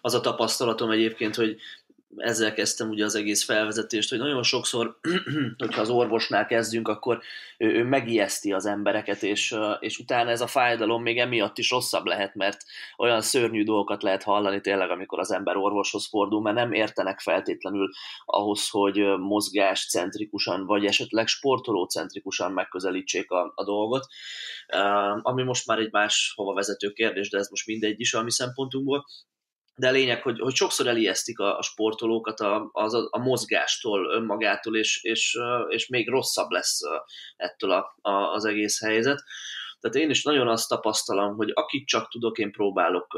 S1: Az a tapasztalatom egyébként, hogy ezzel kezdtem ugye az egész felvezetést, hogy nagyon sokszor, hogyha az orvosnál kezdünk, akkor ő, ő megijeszti az embereket, és, és utána ez a fájdalom még emiatt is rosszabb lehet, mert olyan szörnyű dolgokat lehet hallani tényleg, amikor az ember orvoshoz fordul, mert nem értenek feltétlenül ahhoz, hogy mozgáscentrikusan, vagy esetleg sportolócentrikusan megközelítsék a, a dolgot, ami most már egy más hova vezető kérdés, de ez most mindegy is a mi szempontunkból de lényeg, hogy, hogy sokszor elijesztik a, a sportolókat a, a, a mozgástól, önmagától, és, és, és még rosszabb lesz ettől a, a, az egész helyzet. Tehát én is nagyon azt tapasztalom, hogy akit csak tudok, én próbálok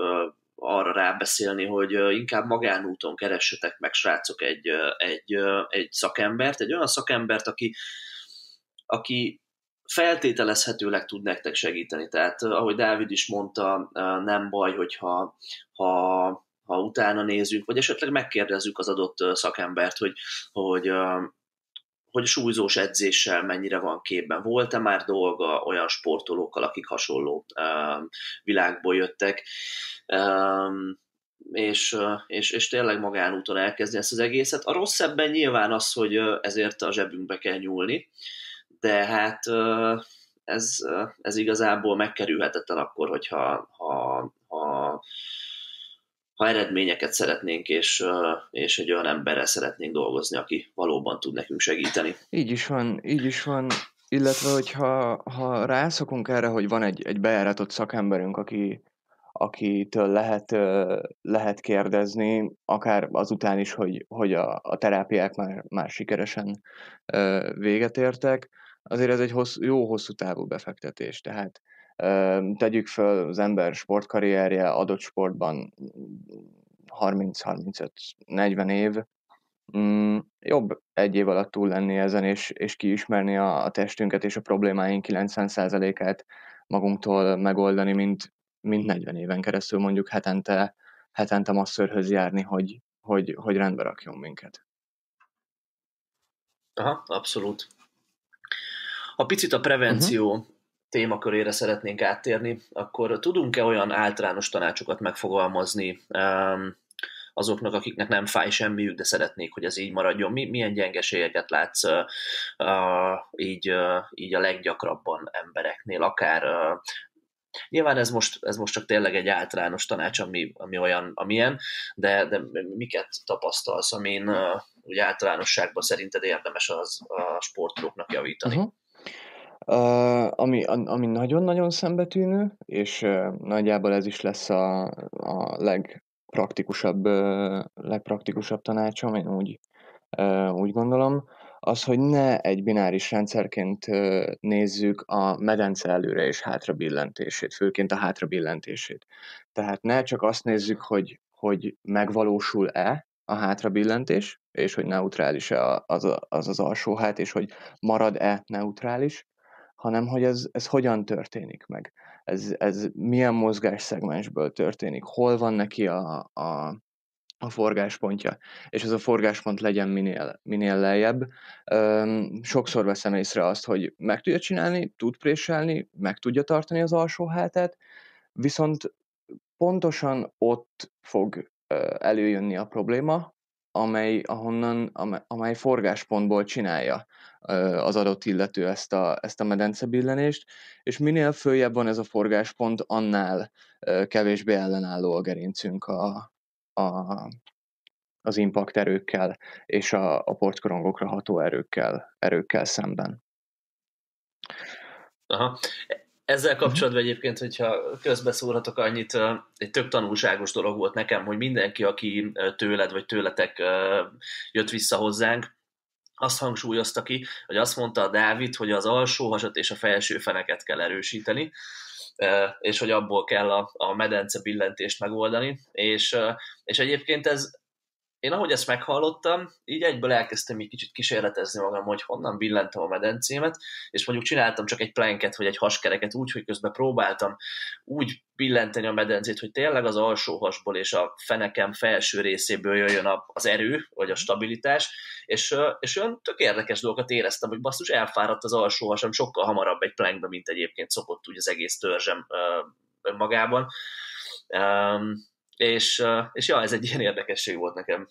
S1: arra rábeszélni, hogy inkább magánúton keressetek meg, srácok, egy, egy, egy szakembert, egy olyan szakembert, aki, aki feltételezhetőleg tud nektek segíteni. Tehát, ahogy Dávid is mondta, nem baj, hogyha ha ha utána nézünk, vagy esetleg megkérdezzük az adott szakembert, hogy, hogy hogy súlyzós edzéssel mennyire van képben. Volt-e már dolga olyan sportolókkal, akik hasonló um, világból jöttek, és, és, és tényleg magánúton elkezdeni ezt az egészet. A rossz ebben nyilván az, hogy ezért a zsebünkbe kell nyúlni, de hát ez, ez igazából megkerülhetetlen akkor, hogyha ha, ha, ha eredményeket szeretnénk, és, és egy olyan emberrel szeretnénk dolgozni, aki valóban tud nekünk segíteni.
S2: Így is van, így is van. Illetve, hogyha ha rászokunk erre, hogy van egy, egy bejáratott szakemberünk, aki, akitől lehet, lehet kérdezni, akár azután is, hogy, hogy a, a terápiák már, már sikeresen véget értek, azért ez egy hossz, jó hosszú távú befektetés. Tehát tegyük fel az ember sportkarrierje adott sportban 30-35-40 év, mm, jobb egy év alatt túl lenni ezen, és, és kiismerni a, a testünket és a problémáink 90%-át magunktól megoldani, mint, mint 40 éven keresztül mondjuk hetente, hetente masszörhöz járni, hogy, hogy, hogy rendbe rakjon minket.
S1: Aha, abszolút. Ha picit a prevenció uh-huh. Témakörére szeretnénk áttérni, akkor tudunk-e olyan általános tanácsokat megfogalmazni um, azoknak, akiknek nem fáj semmiük, de szeretnék, hogy ez így maradjon. Mi, milyen gyengeségeket látsz uh, uh, így, uh, így a leggyakrabban embereknél, akár Nyilván ez most, ez most csak tényleg egy általános tanács, ami, ami olyan, amilyen, de, de miket tapasztalsz, amin úgy általánosságban szerinted érdemes az a sportolóknak javítani? Uh-huh.
S2: Ami, ami nagyon-nagyon szembetűnő, és nagyjából ez is lesz a, a legpraktikusabb, legpraktikusabb tanácsom, én úgy, úgy gondolom, az, hogy ne egy bináris rendszerként nézzük a medence előre és hátra billentését, főként a hátra billentését. Tehát ne csak azt nézzük, hogy, hogy megvalósul-e a hátra billentés, és hogy neutrális-e az, az az alsó hát, és hogy marad-e neutrális, hanem hogy ez, ez hogyan történik meg. Ez, ez milyen mozgásszegmensből történik, hol van neki a, a, a forgáspontja, és ez a forgáspont legyen minél, minél lejjebb. Sokszor veszem észre azt, hogy meg tudja csinálni, tud préselni, meg tudja tartani az alsó hátát, viszont pontosan ott fog előjönni a probléma, amely, ahonnan, amely forgáspontból csinálja az adott illető ezt a, ezt a medencebillenést, és minél följebb van ez a forgáspont, annál kevésbé ellenálló a gerincünk a, a, az impact erőkkel és a, a portkorongokra ható erőkkel, erőkkel szemben.
S1: Aha. Ezzel kapcsolatban egyébként, hogyha közbeszólhatok annyit, egy tök tanulságos dolog volt nekem, hogy mindenki, aki tőled vagy tőletek jött vissza hozzánk, azt hangsúlyozta ki, hogy azt mondta a Dávid, hogy az alsó hasat és a felső feneket kell erősíteni, és hogy abból kell a, a medence billentést megoldani, és, és egyébként ez, én ahogy ezt meghallottam, így egyből elkezdtem egy kicsit kísérletezni magam, hogy honnan billentem a medencémet, és mondjuk csináltam csak egy planket, vagy egy haskereket úgy, hogy közben próbáltam úgy billenteni a medencét, hogy tényleg az alsó hasból és a fenekem felső részéből jöjjön az erő, vagy a stabilitás, és, és olyan tök érdekes dolgokat éreztem, hogy basszus, elfáradt az alsó hasam sokkal hamarabb egy plankbe, mint egyébként szokott úgy az egész törzsem önmagában. És, és ja, ez egy ilyen érdekesség volt nekem.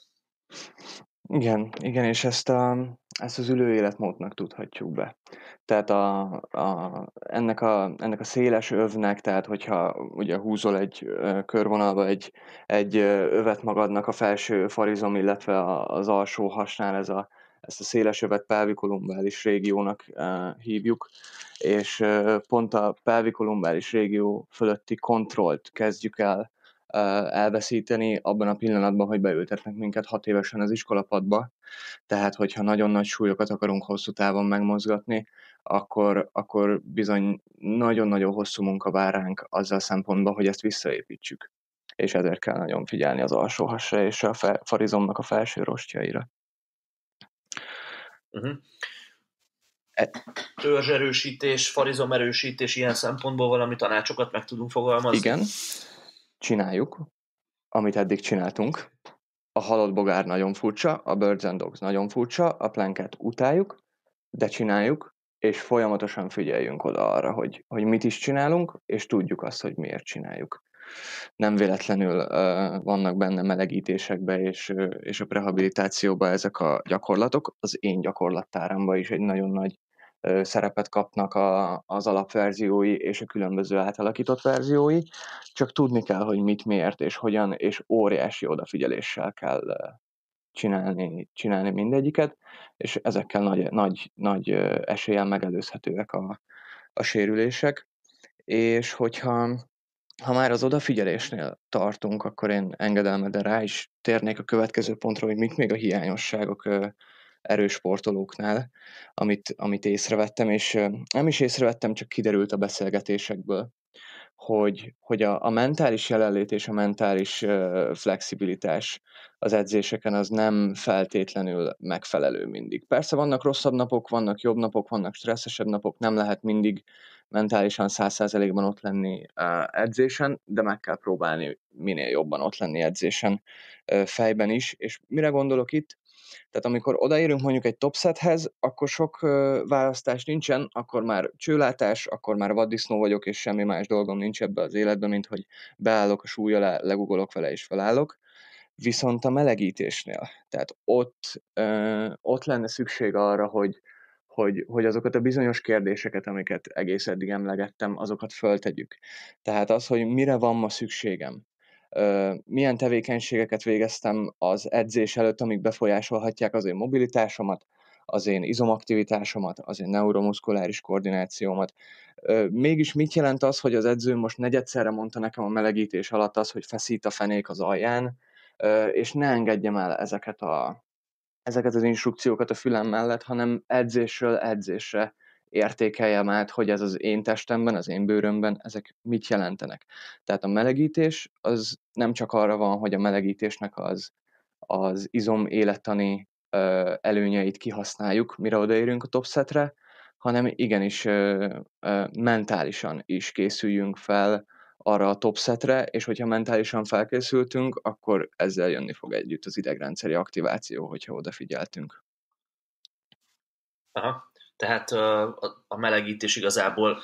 S2: Igen, igen, és ezt, a, ezt az ülő életmódnak tudhatjuk be. Tehát a, a, ennek, a, ennek a széles övnek, tehát hogyha ugye húzol egy körvonalba egy, egy övet magadnak a felső farizom, illetve az alsó hasnál ez a, ezt a széles övet pelvikolumbális régiónak hívjuk, és pont a pelvikolumbális régió fölötti kontrollt kezdjük el elveszíteni abban a pillanatban, hogy beültetnek minket hat évesen az iskolapadba. Tehát, hogyha nagyon nagy súlyokat akarunk hosszú távon megmozgatni, akkor, akkor bizony nagyon-nagyon hosszú munka vár ránk azzal szempontból, hogy ezt visszaépítsük. És ezért kell nagyon figyelni az alsó hasra és a fe, farizomnak a felső rostjaira.
S1: Uh-huh. E- Törzserősítés, farizomerősítés, ilyen szempontból valami tanácsokat meg tudunk fogalmazni?
S2: Igen, csináljuk, amit eddig csináltunk. A halott bogár nagyon furcsa, a Birds and Dogs nagyon furcsa, a planket utáljuk, de csináljuk, és folyamatosan figyeljünk oda arra, hogy, hogy mit is csinálunk, és tudjuk azt, hogy miért csináljuk. Nem véletlenül uh, vannak benne melegítésekbe és, és a prehabilitációba ezek a gyakorlatok. Az én gyakorlattáramban is egy nagyon nagy szerepet kapnak a, az alapverziói és a különböző átalakított verziói, csak tudni kell, hogy mit, miért és hogyan, és óriási odafigyeléssel kell csinálni, csinálni mindegyiket, és ezekkel nagy, nagy, nagy eséllyel megelőzhetőek a, a sérülések. És hogyha ha már az odafigyelésnél tartunk, akkor én engedelmedre rá is térnék a következő pontra, hogy mik még a hiányosságok erős sportolóknál, amit, amit észrevettem, és nem is észrevettem, csak kiderült a beszélgetésekből hogy, hogy a, a mentális jelenlét és a mentális flexibilitás az edzéseken az nem feltétlenül megfelelő mindig. Persze vannak rosszabb napok, vannak jobb napok, vannak stresszesebb napok, nem lehet mindig mentálisan száz százalékban ott lenni edzésen, de meg kell próbálni minél jobban ott lenni edzésen uh, fejben is. És mire gondolok itt? Tehát amikor odaérünk mondjuk egy topsethez, akkor sok választás nincsen, akkor már csőlátás, akkor már vaddisznó vagyok, és semmi más dolgom nincs ebbe az életben, mint hogy beállok a súly alá, legugolok vele és felállok. Viszont a melegítésnél, tehát ott, ö, ott lenne szükség arra, hogy, hogy, hogy azokat a bizonyos kérdéseket, amiket egész eddig emlegettem, azokat föltegyük. Tehát az, hogy mire van ma szükségem, milyen tevékenységeket végeztem az edzés előtt, amik befolyásolhatják az én mobilitásomat, az én izomaktivitásomat, az én neuromuszkuláris koordinációmat. Mégis mit jelent az, hogy az edző most negyedszerre mondta nekem a melegítés alatt az, hogy feszít a fenék az alján, és ne engedjem el ezeket, a, ezeket az instrukciókat a fülem mellett, hanem edzésről edzésre értékeljem át, hogy ez az én testemben, az én bőrömben, ezek mit jelentenek. Tehát a melegítés az nem csak arra van, hogy a melegítésnek az, az izom élettani ö, előnyeit kihasználjuk, mire odaérünk a topsetre, hanem igenis ö, ö, mentálisan is készüljünk fel arra a topsetre, és hogyha mentálisan felkészültünk, akkor ezzel jönni fog együtt az idegrendszeri aktiváció, hogyha odafigyeltünk.
S1: Aha. Tehát a melegítés igazából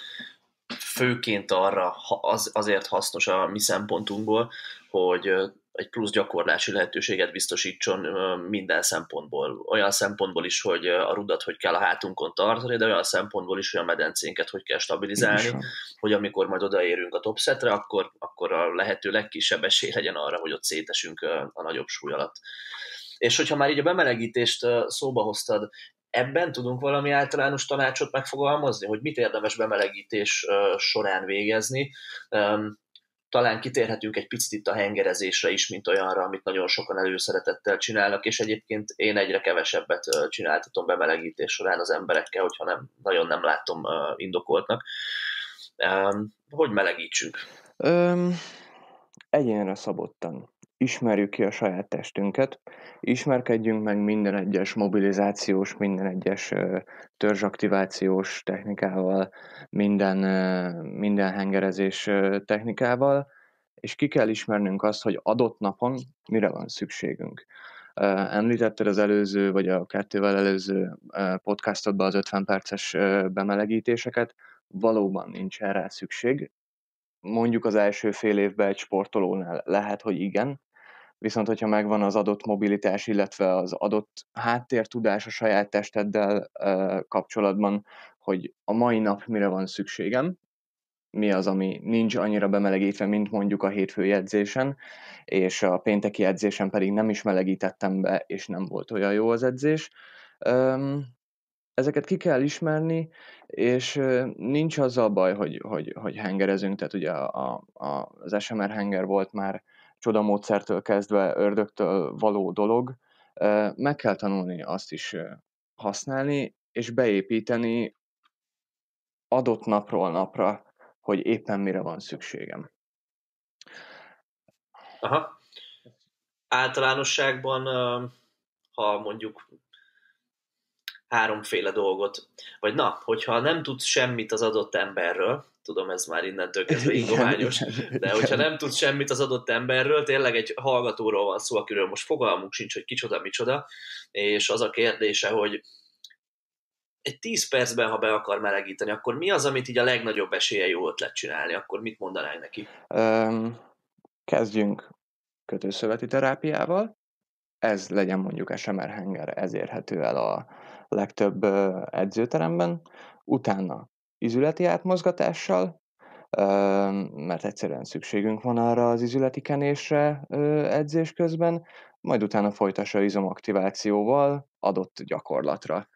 S1: főként arra az, azért hasznos a mi szempontunkból, hogy egy plusz gyakorlási lehetőséget biztosítson minden szempontból. Olyan szempontból is, hogy a rudat hogy kell a hátunkon tartani, de olyan szempontból is, hogy a medencénket hogy kell stabilizálni, hogy amikor majd odaérünk a topsetre, akkor, akkor a lehető legkisebb esély legyen arra, hogy ott szétesünk a nagyobb súly alatt. És hogyha már így a bemelegítést szóba hoztad, ebben tudunk valami általános tanácsot megfogalmazni, hogy mit érdemes bemelegítés során végezni. Talán kitérhetünk egy picit itt a hengerezésre is, mint olyanra, amit nagyon sokan előszeretettel csinálnak, és egyébként én egyre kevesebbet csináltatom bemelegítés során az emberekkel, hogyha nem, nagyon nem látom indokoltnak. Hogy melegítsünk?
S2: Öm, egyénre szabottan ismerjük ki a saját testünket, ismerkedjünk meg minden egyes mobilizációs, minden egyes törzsaktivációs technikával, minden, minden hengerezés technikával, és ki kell ismernünk azt, hogy adott napon mire van szükségünk. Említetted az előző, vagy a kettővel előző podcastodban az 50 perces bemelegítéseket, valóban nincs erre szükség. Mondjuk az első fél évben egy sportolónál lehet, hogy igen, viszont hogyha megvan az adott mobilitás, illetve az adott háttértudás a saját testeddel kapcsolatban, hogy a mai nap mire van szükségem, mi az, ami nincs annyira bemelegítve, mint mondjuk a hétfői edzésen, és a pénteki edzésen pedig nem is melegítettem be, és nem volt olyan jó az edzés. Ezeket ki kell ismerni, és nincs azzal baj, hogy, hogy, hogy hengerezünk, tehát ugye a, a, az SMR henger volt már csodamódszertől kezdve ördögtől való dolog, meg kell tanulni azt is használni, és beépíteni adott napról napra, hogy éppen mire van szükségem.
S1: Aha. Általánosságban, ha mondjuk háromféle dolgot, vagy na, hogyha nem tudsz semmit az adott emberről, tudom, ez már innentől kezdve ingományos, de hogyha nem tudsz semmit az adott emberről, tényleg egy hallgatóról van szó, akiről most fogalmunk sincs, hogy kicsoda, micsoda, és az a kérdése, hogy egy 10 percben, ha be akar melegíteni, akkor mi az, amit így a legnagyobb esélye jó ötlet csinálni? Akkor mit mondanánk neki?
S2: Um, kezdjünk kötőszöveti terápiával. Ez legyen mondjuk SMR henger, ez érhető el a legtöbb edzőteremben. Utána izületi átmozgatással, mert egyszerűen szükségünk van arra az izületi kenésre edzés közben, majd utána folytassa izomaktivációval adott gyakorlatra.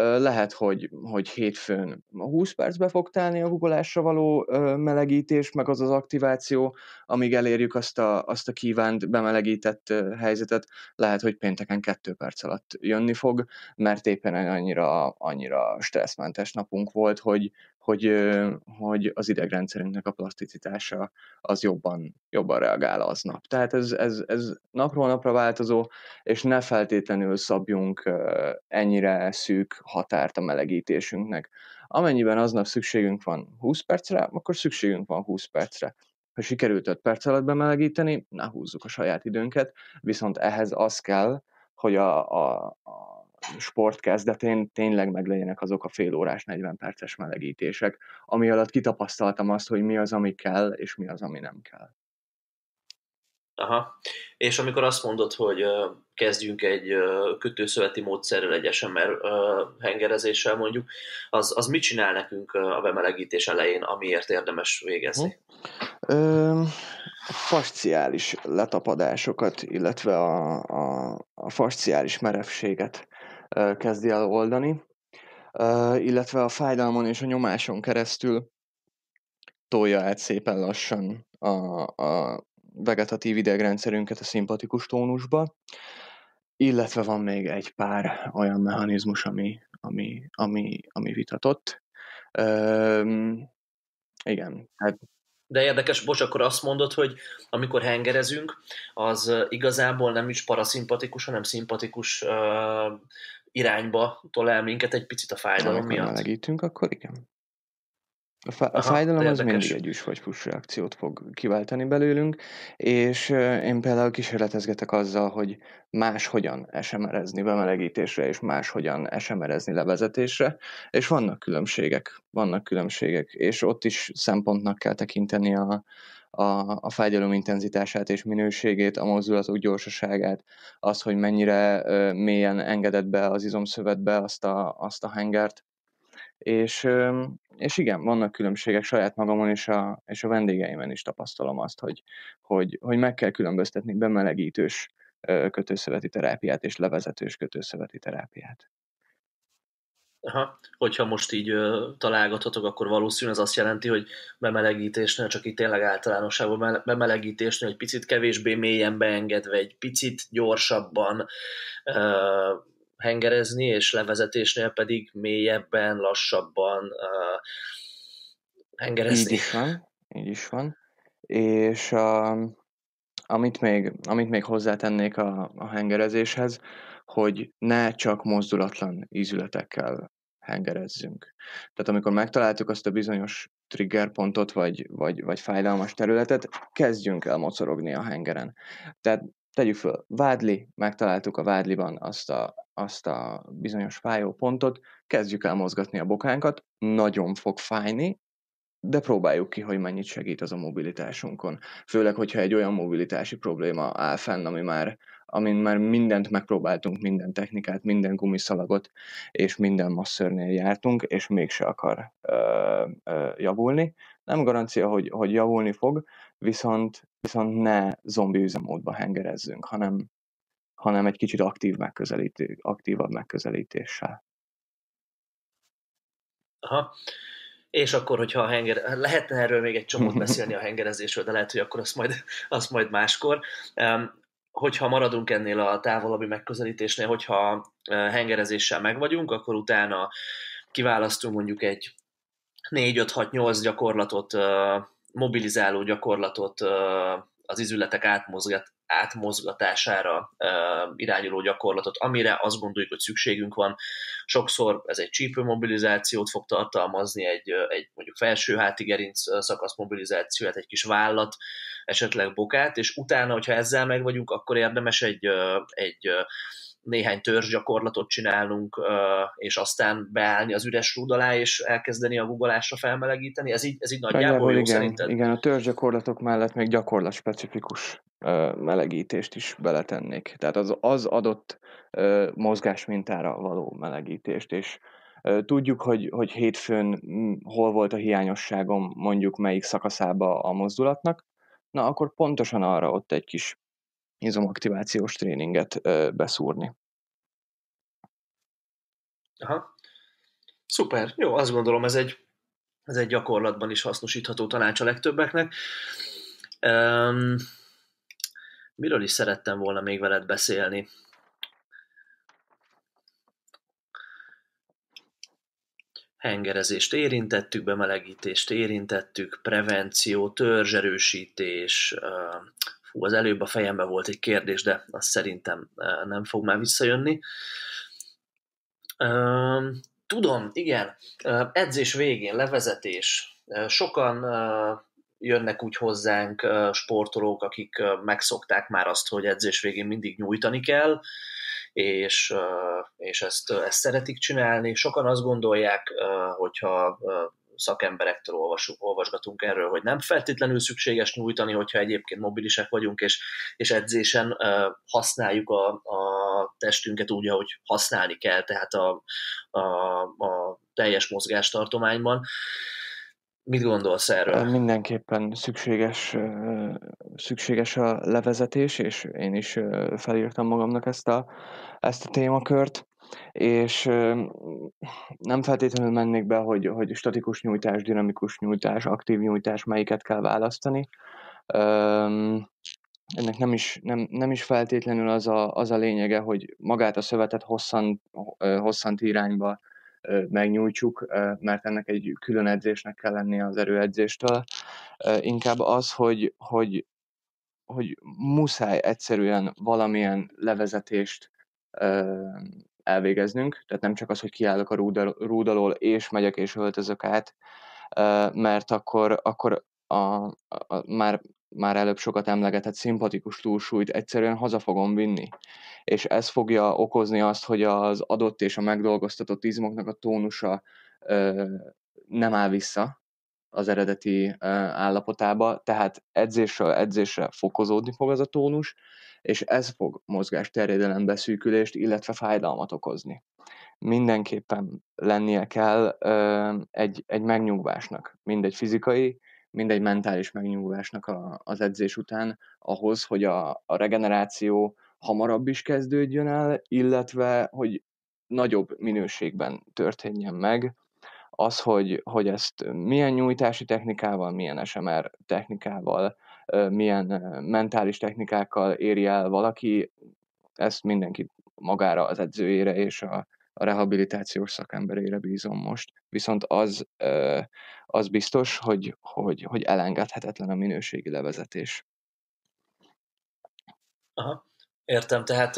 S2: Lehet, hogy, hogy hétfőn 20 percbe fog telni a guggolásra való melegítés, meg az az aktiváció, amíg elérjük azt a, azt a kívánt bemelegített helyzetet. Lehet, hogy pénteken 2 perc alatt jönni fog, mert éppen annyira, annyira stresszmentes napunk volt, hogy, hogy, hogy az idegrendszerünknek a plaszticitása az jobban, jobban reagál aznap. Tehát ez, ez, ez napról napra változó, és ne feltétlenül szabjunk ennyire szűk határt a melegítésünknek. Amennyiben aznap szükségünk van 20 percre, akkor szükségünk van 20 percre. Ha sikerült 5 perc alatt bemelegíteni, ne húzzuk a saját időnket, viszont ehhez az kell, hogy a, a, a sport kezdetén tényleg meglegyenek azok a fél órás, 40 perces melegítések, ami alatt kitapasztaltam azt, hogy mi az, ami kell, és mi az, ami nem kell.
S1: Aha. És amikor azt mondod, hogy kezdjünk egy kötőszöveti módszerrel, egy SMR hengerezéssel mondjuk, az, az mit csinál nekünk a bemelegítés elején, amiért érdemes végezni?
S2: Ö, fasciális letapadásokat, illetve a, a, a fasciális merevséget kezdi el oldani, illetve a fájdalmon és a nyomáson keresztül tolja át szépen lassan a, a vegetatív idegrendszerünket a szimpatikus tónusba, illetve van még egy pár olyan mechanizmus, ami, ami, ami, ami vitatott. Üm, igen, hát
S1: de érdekes, bocs, akkor azt mondod, hogy amikor hengerezünk, az igazából nem is paraszimpatikus, hanem szimpatikus uh, irányba tolál minket egy picit a fájdalom Amikor miatt.
S2: melegítünk, akkor igen. A, fá- Aha, a fájdalom az mindig egy üs vagy push reakciót fog kiváltani belőlünk, és én például kísérletezgetek azzal, hogy máshogyan esemerezni bemelegítésre, és máshogyan esemerezni levezetésre, és vannak különbségek, vannak különbségek, és ott is szempontnak kell tekinteni a, a, a fájdalom intenzitását és minőségét, a mozdulatok gyorsaságát, az, hogy mennyire ö, mélyen engedett be az izomszövetbe azt a, azt a hengert, és, és igen, vannak különbségek saját magamon és a, és a vendégeimen is tapasztalom azt, hogy, hogy, hogy meg kell különböztetni bemelegítős kötőszöveti terápiát és levezetős kötőszöveti terápiát.
S1: Aha. Hogyha most így ö, találgathatok, akkor valószínűleg ez azt jelenti, hogy bemelegítésnél, csak itt tényleg általánosságban bemelegítésnél egy picit kevésbé mélyen beengedve, egy picit gyorsabban ö, hengerezni, és levezetésnél pedig mélyebben, lassabban uh, hengerezni.
S2: Így is van, így is van. És a, amit, még, amit még hozzátennék a, a hengerezéshez, hogy ne csak mozdulatlan ízületekkel hengerezzünk. Tehát amikor megtaláltuk azt a bizonyos triggerpontot, vagy, vagy, vagy fájdalmas területet, kezdjünk el mocorogni a hengeren. Tehát tegyük föl, vádli, megtaláltuk a vádliban azt a, azt a bizonyos fájó pontot, kezdjük el mozgatni a bokánkat, nagyon fog fájni, de próbáljuk ki, hogy mennyit segít az a mobilitásunkon. Főleg, hogyha egy olyan mobilitási probléma áll fenn, ami már, amin már mindent megpróbáltunk, minden technikát, minden gumiszalagot, és minden masszörnél jártunk, és mégse akar ö, ö, javulni. Nem garancia, hogy, hogy javulni fog, viszont, viszont ne zombi üzemmódba hengerezzünk, hanem, hanem egy kicsit aktív megközelítés, aktívabb megközelítéssel.
S1: Aha. És akkor, hogyha a henger... Lehetne erről még egy csomót beszélni a hengerezésről, de lehet, hogy akkor azt majd, azt majd máskor. Hogyha maradunk ennél a távolabbi megközelítésnél, hogyha hengerezéssel megvagyunk, akkor utána kiválasztunk mondjuk egy 4-5-6-8 gyakorlatot, mobilizáló gyakorlatot az izületek átmozgat, átmozgatására irányuló gyakorlatot, amire azt gondoljuk, hogy szükségünk van. Sokszor ez egy csípő mobilizációt fog tartalmazni, egy, egy mondjuk felső háti gerinc szakasz mobilizációját, egy kis vállat, esetleg bokát, és utána, hogyha ezzel meg vagyunk, akkor érdemes egy, egy néhány törzsgyakorlatot csinálnunk, és aztán beállni az üres rúd alá, és elkezdeni a guggolásra felmelegíteni? Ez így, ez így nagyjából jó
S2: igen,
S1: szerinted?
S2: Igen, a törzsgyakorlatok mellett még gyakorlat specifikus melegítést is beletennék. Tehát az, az adott mozgásmintára való melegítést, és Tudjuk, hogy, hogy hétfőn hol volt a hiányosságom mondjuk melyik szakaszába a mozdulatnak, na akkor pontosan arra ott egy kis izomaktivációs tréninget beszúrni.
S1: Aha. Szuper, jó, azt gondolom ez egy, ez egy gyakorlatban is hasznosítható tanács a legtöbbeknek. Um, miről is szerettem volna még veled beszélni? hengerezést érintettük, bemelegítést érintettük, prevenció, törzserősítés, fú, az előbb a fejemben volt egy kérdés, de azt szerintem nem fog már visszajönni. Tudom, igen, edzés végén, levezetés. Sokan jönnek úgy hozzánk sportolók, akik megszokták már azt, hogy edzés végén mindig nyújtani kell, és, és ezt, ezt szeretik csinálni. Sokan azt gondolják, hogyha szakemberektől olvasunk, olvasgatunk erről, hogy nem feltétlenül szükséges nyújtani, hogyha egyébként mobilisek vagyunk, és, és edzésen használjuk a, a testünket úgy, ahogy használni kell, tehát a, a, a teljes mozgástartományban. Mit gondolsz erről?
S2: Mindenképpen szükséges, szükséges a levezetés, és én is felírtam magamnak ezt a, ezt a témakört, és nem feltétlenül mennék be, hogy, hogy statikus nyújtás, dinamikus nyújtás, aktív nyújtás, melyiket kell választani. Ennek nem is, nem, nem is feltétlenül az a, az a lényege, hogy magát a szövetet hosszan, hosszant irányba megnyújtsuk, mert ennek egy külön edzésnek kell lennie az erőedzéstől. Inkább az, hogy, hogy, hogy muszáj egyszerűen valamilyen levezetést elvégeznünk, tehát nem csak az, hogy kiállok a rúd alól, és megyek és öltözök át, mert akkor, akkor a, a, a, már már előbb sokat emlegetett szimpatikus túlsúlyt egyszerűen haza fogom vinni. És ez fogja okozni azt, hogy az adott és a megdolgoztatott izmoknak a tónusa ö, nem áll vissza az eredeti állapotába, tehát edzésről edzésre fokozódni fog az a tónus, és ez fog mozgás terjedelem beszűkülést, illetve fájdalmat okozni. Mindenképpen lennie kell egy, egy megnyugvásnak, mindegy fizikai, mindegy mentális megnyugvásnak a, az edzés után ahhoz, hogy a, a regeneráció hamarabb is kezdődjön el, illetve hogy nagyobb minőségben történjen meg, az, hogy, hogy ezt milyen nyújtási technikával, milyen SMR technikával, milyen mentális technikákkal éri el valaki, ezt mindenki magára az edzőjére és a, a rehabilitációs szakemberére bízom most. Viszont az, az biztos, hogy, hogy, hogy elengedhetetlen a minőségi levezetés.
S1: Aha, értem. Tehát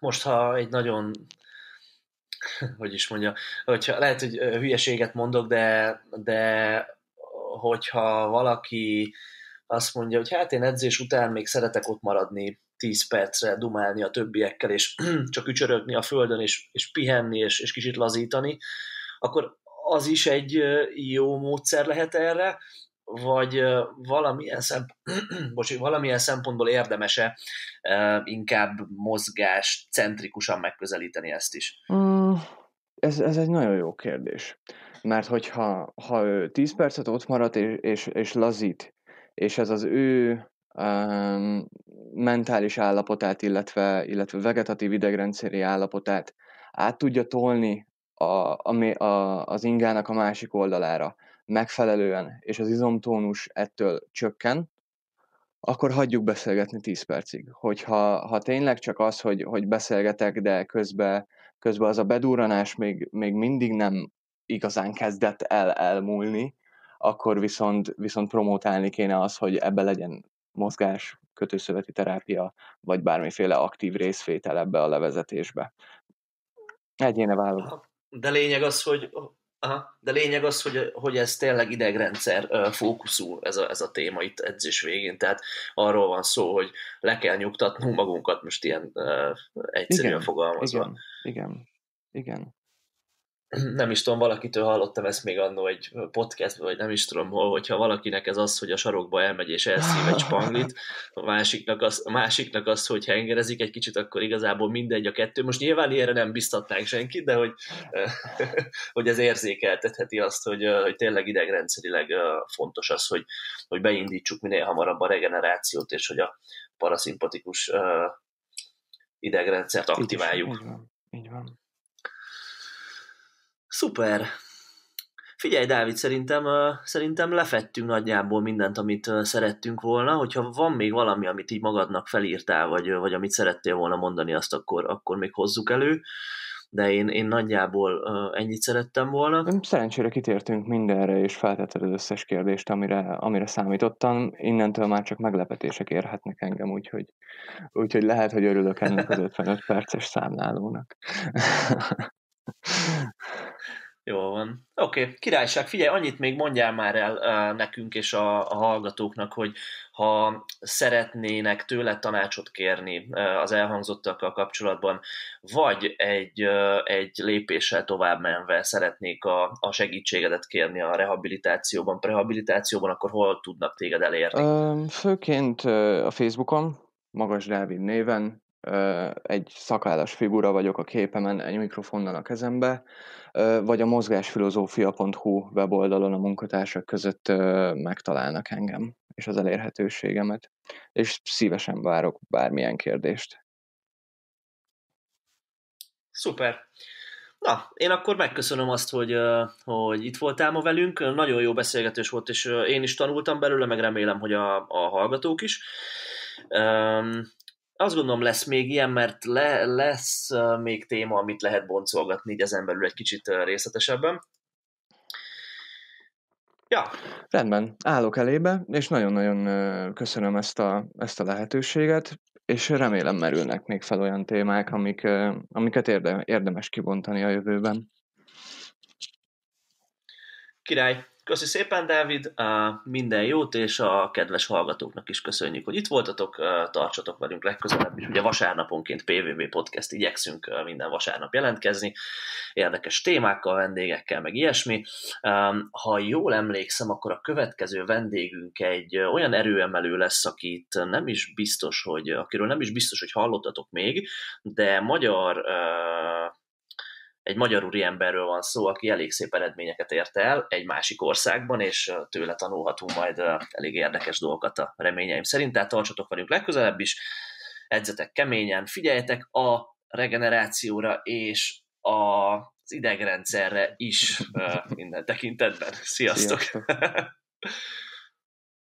S1: most, ha egy nagyon hogy is mondja, hogyha lehet, hogy hülyeséget mondok, de, de hogyha valaki azt mondja, hogy hát én edzés után még szeretek ott maradni 10 percre dumálni a többiekkel, és csak ücsörögni a földön, és, és pihenni, és, és kicsit lazítani, akkor az is egy jó módszer lehet erre, vagy valamilyen, szemp- Bocsi, valamilyen szempontból érdemese inkább mozgás centrikusan megközelíteni ezt is?
S2: Mm, ez, ez egy nagyon jó kérdés. Mert hogyha ha ő 10 percet ott marad és, és, és lazít, és ez az ő um, mentális állapotát, illetve, illetve vegetatív idegrendszeri állapotát át tudja tolni a, a, a, az ingának a másik oldalára megfelelően, és az izomtónus ettől csökken, akkor hagyjuk beszélgetni 10 percig. Hogyha ha tényleg csak az, hogy, hogy beszélgetek, de közben, közben az a bedúranás még, még mindig nem igazán kezdett el elmúlni, akkor viszont, viszont promotálni kéne az, hogy ebbe legyen mozgás, kötőszöveti terápia, vagy bármiféle aktív részvétel ebbe a levezetésbe. Egyéne válogat.
S1: De lényeg az, hogy Aha, de lényeg az, hogy, hogy ez tényleg idegrendszer fókuszú ez a, ez a téma itt edzés végén, tehát arról van szó, hogy le kell nyugtatnunk magunkat most ilyen uh, egyszerűen igen, fogalmazva.
S2: Igen, igen, igen
S1: nem is tudom, valakitől hallottam ezt még annó egy podcastban, vagy nem is tudom hol, hogyha valakinek ez az, hogy a sarokba elmegy és elszív egy spanglit, a másiknak az, a másiknak az, hogy hengerezik egy kicsit, akkor igazából mindegy a kettő. Most nyilván ilyenre nem biztatnánk senkit, de hogy, hogy ez érzékeltetheti azt, hogy, hogy tényleg idegrendszerileg fontos az, hogy, hogy beindítsuk minél hamarabb a regenerációt, és hogy a paraszimpatikus idegrendszert aktiváljuk.
S2: Így van. Így van.
S1: Szuper! Figyelj, Dávid, szerintem, szerintem lefettünk nagyjából mindent, amit szerettünk volna. Hogyha van még valami, amit így magadnak felírtál, vagy, vagy amit szerettél volna mondani, azt akkor, akkor még hozzuk elő. De én, én nagyjából ennyit szerettem volna.
S2: Szerencsére kitértünk mindenre, és feltetted az összes kérdést, amire, amire számítottam. Innentől már csak meglepetések érhetnek engem, úgyhogy, úgyhogy lehet, hogy örülök ennek az 55 perces számlálónak.
S1: Jó van. Oké, okay. királyság, figyelj, annyit még mondjál már el uh, nekünk és a, a hallgatóknak, hogy ha szeretnének tőle tanácsot kérni uh, az elhangzottakkal kapcsolatban, vagy egy, uh, egy lépéssel tovább menve szeretnék a, a segítségedet kérni a rehabilitációban, prehabilitációban, akkor hol tudnak téged elérni?
S2: Főként a Facebookon, Magas Dávid néven, egy szakállas figura vagyok a képemen, egy mikrofonnal a kezembe, vagy a mozgásfilozófia.hu weboldalon a munkatársak között megtalálnak engem és az elérhetőségemet, és szívesen várok bármilyen kérdést.
S1: Szuper! Na, én akkor megköszönöm azt, hogy, hogy itt voltál ma velünk. Nagyon jó beszélgetés volt, és én is tanultam belőle, meg remélem, hogy a, a hallgatók is azt gondolom lesz még ilyen, mert le, lesz még téma, amit lehet boncolgatni így ezen belül egy kicsit részletesebben. Ja.
S2: Rendben, állok elébe, és nagyon-nagyon köszönöm ezt a, ezt a lehetőséget, és remélem merülnek még fel olyan témák, amik, amiket érde, érdemes kibontani a jövőben.
S1: Király, Köszi szépen, Dávid, minden jót, és a kedves hallgatóknak is köszönjük, hogy itt voltatok, tartsatok velünk legközelebb is. Ugye vasárnaponként PVV Podcast igyekszünk minden vasárnap jelentkezni, érdekes témákkal, vendégekkel, meg ilyesmi. Ha jól emlékszem, akkor a következő vendégünk egy olyan erőemelő lesz, akit nem is biztos, hogy, akiről nem is biztos, hogy hallottatok még, de magyar egy magyar úriemberről van szó, aki elég szép eredményeket ért el egy másik országban, és tőle tanulhatunk majd elég érdekes dolgokat a reményeim szerint, tehát tartsatok velünk legközelebb is, edzetek keményen, figyeljetek a regenerációra és az idegrendszerre is minden tekintetben. Sziasztok! Sziasztok.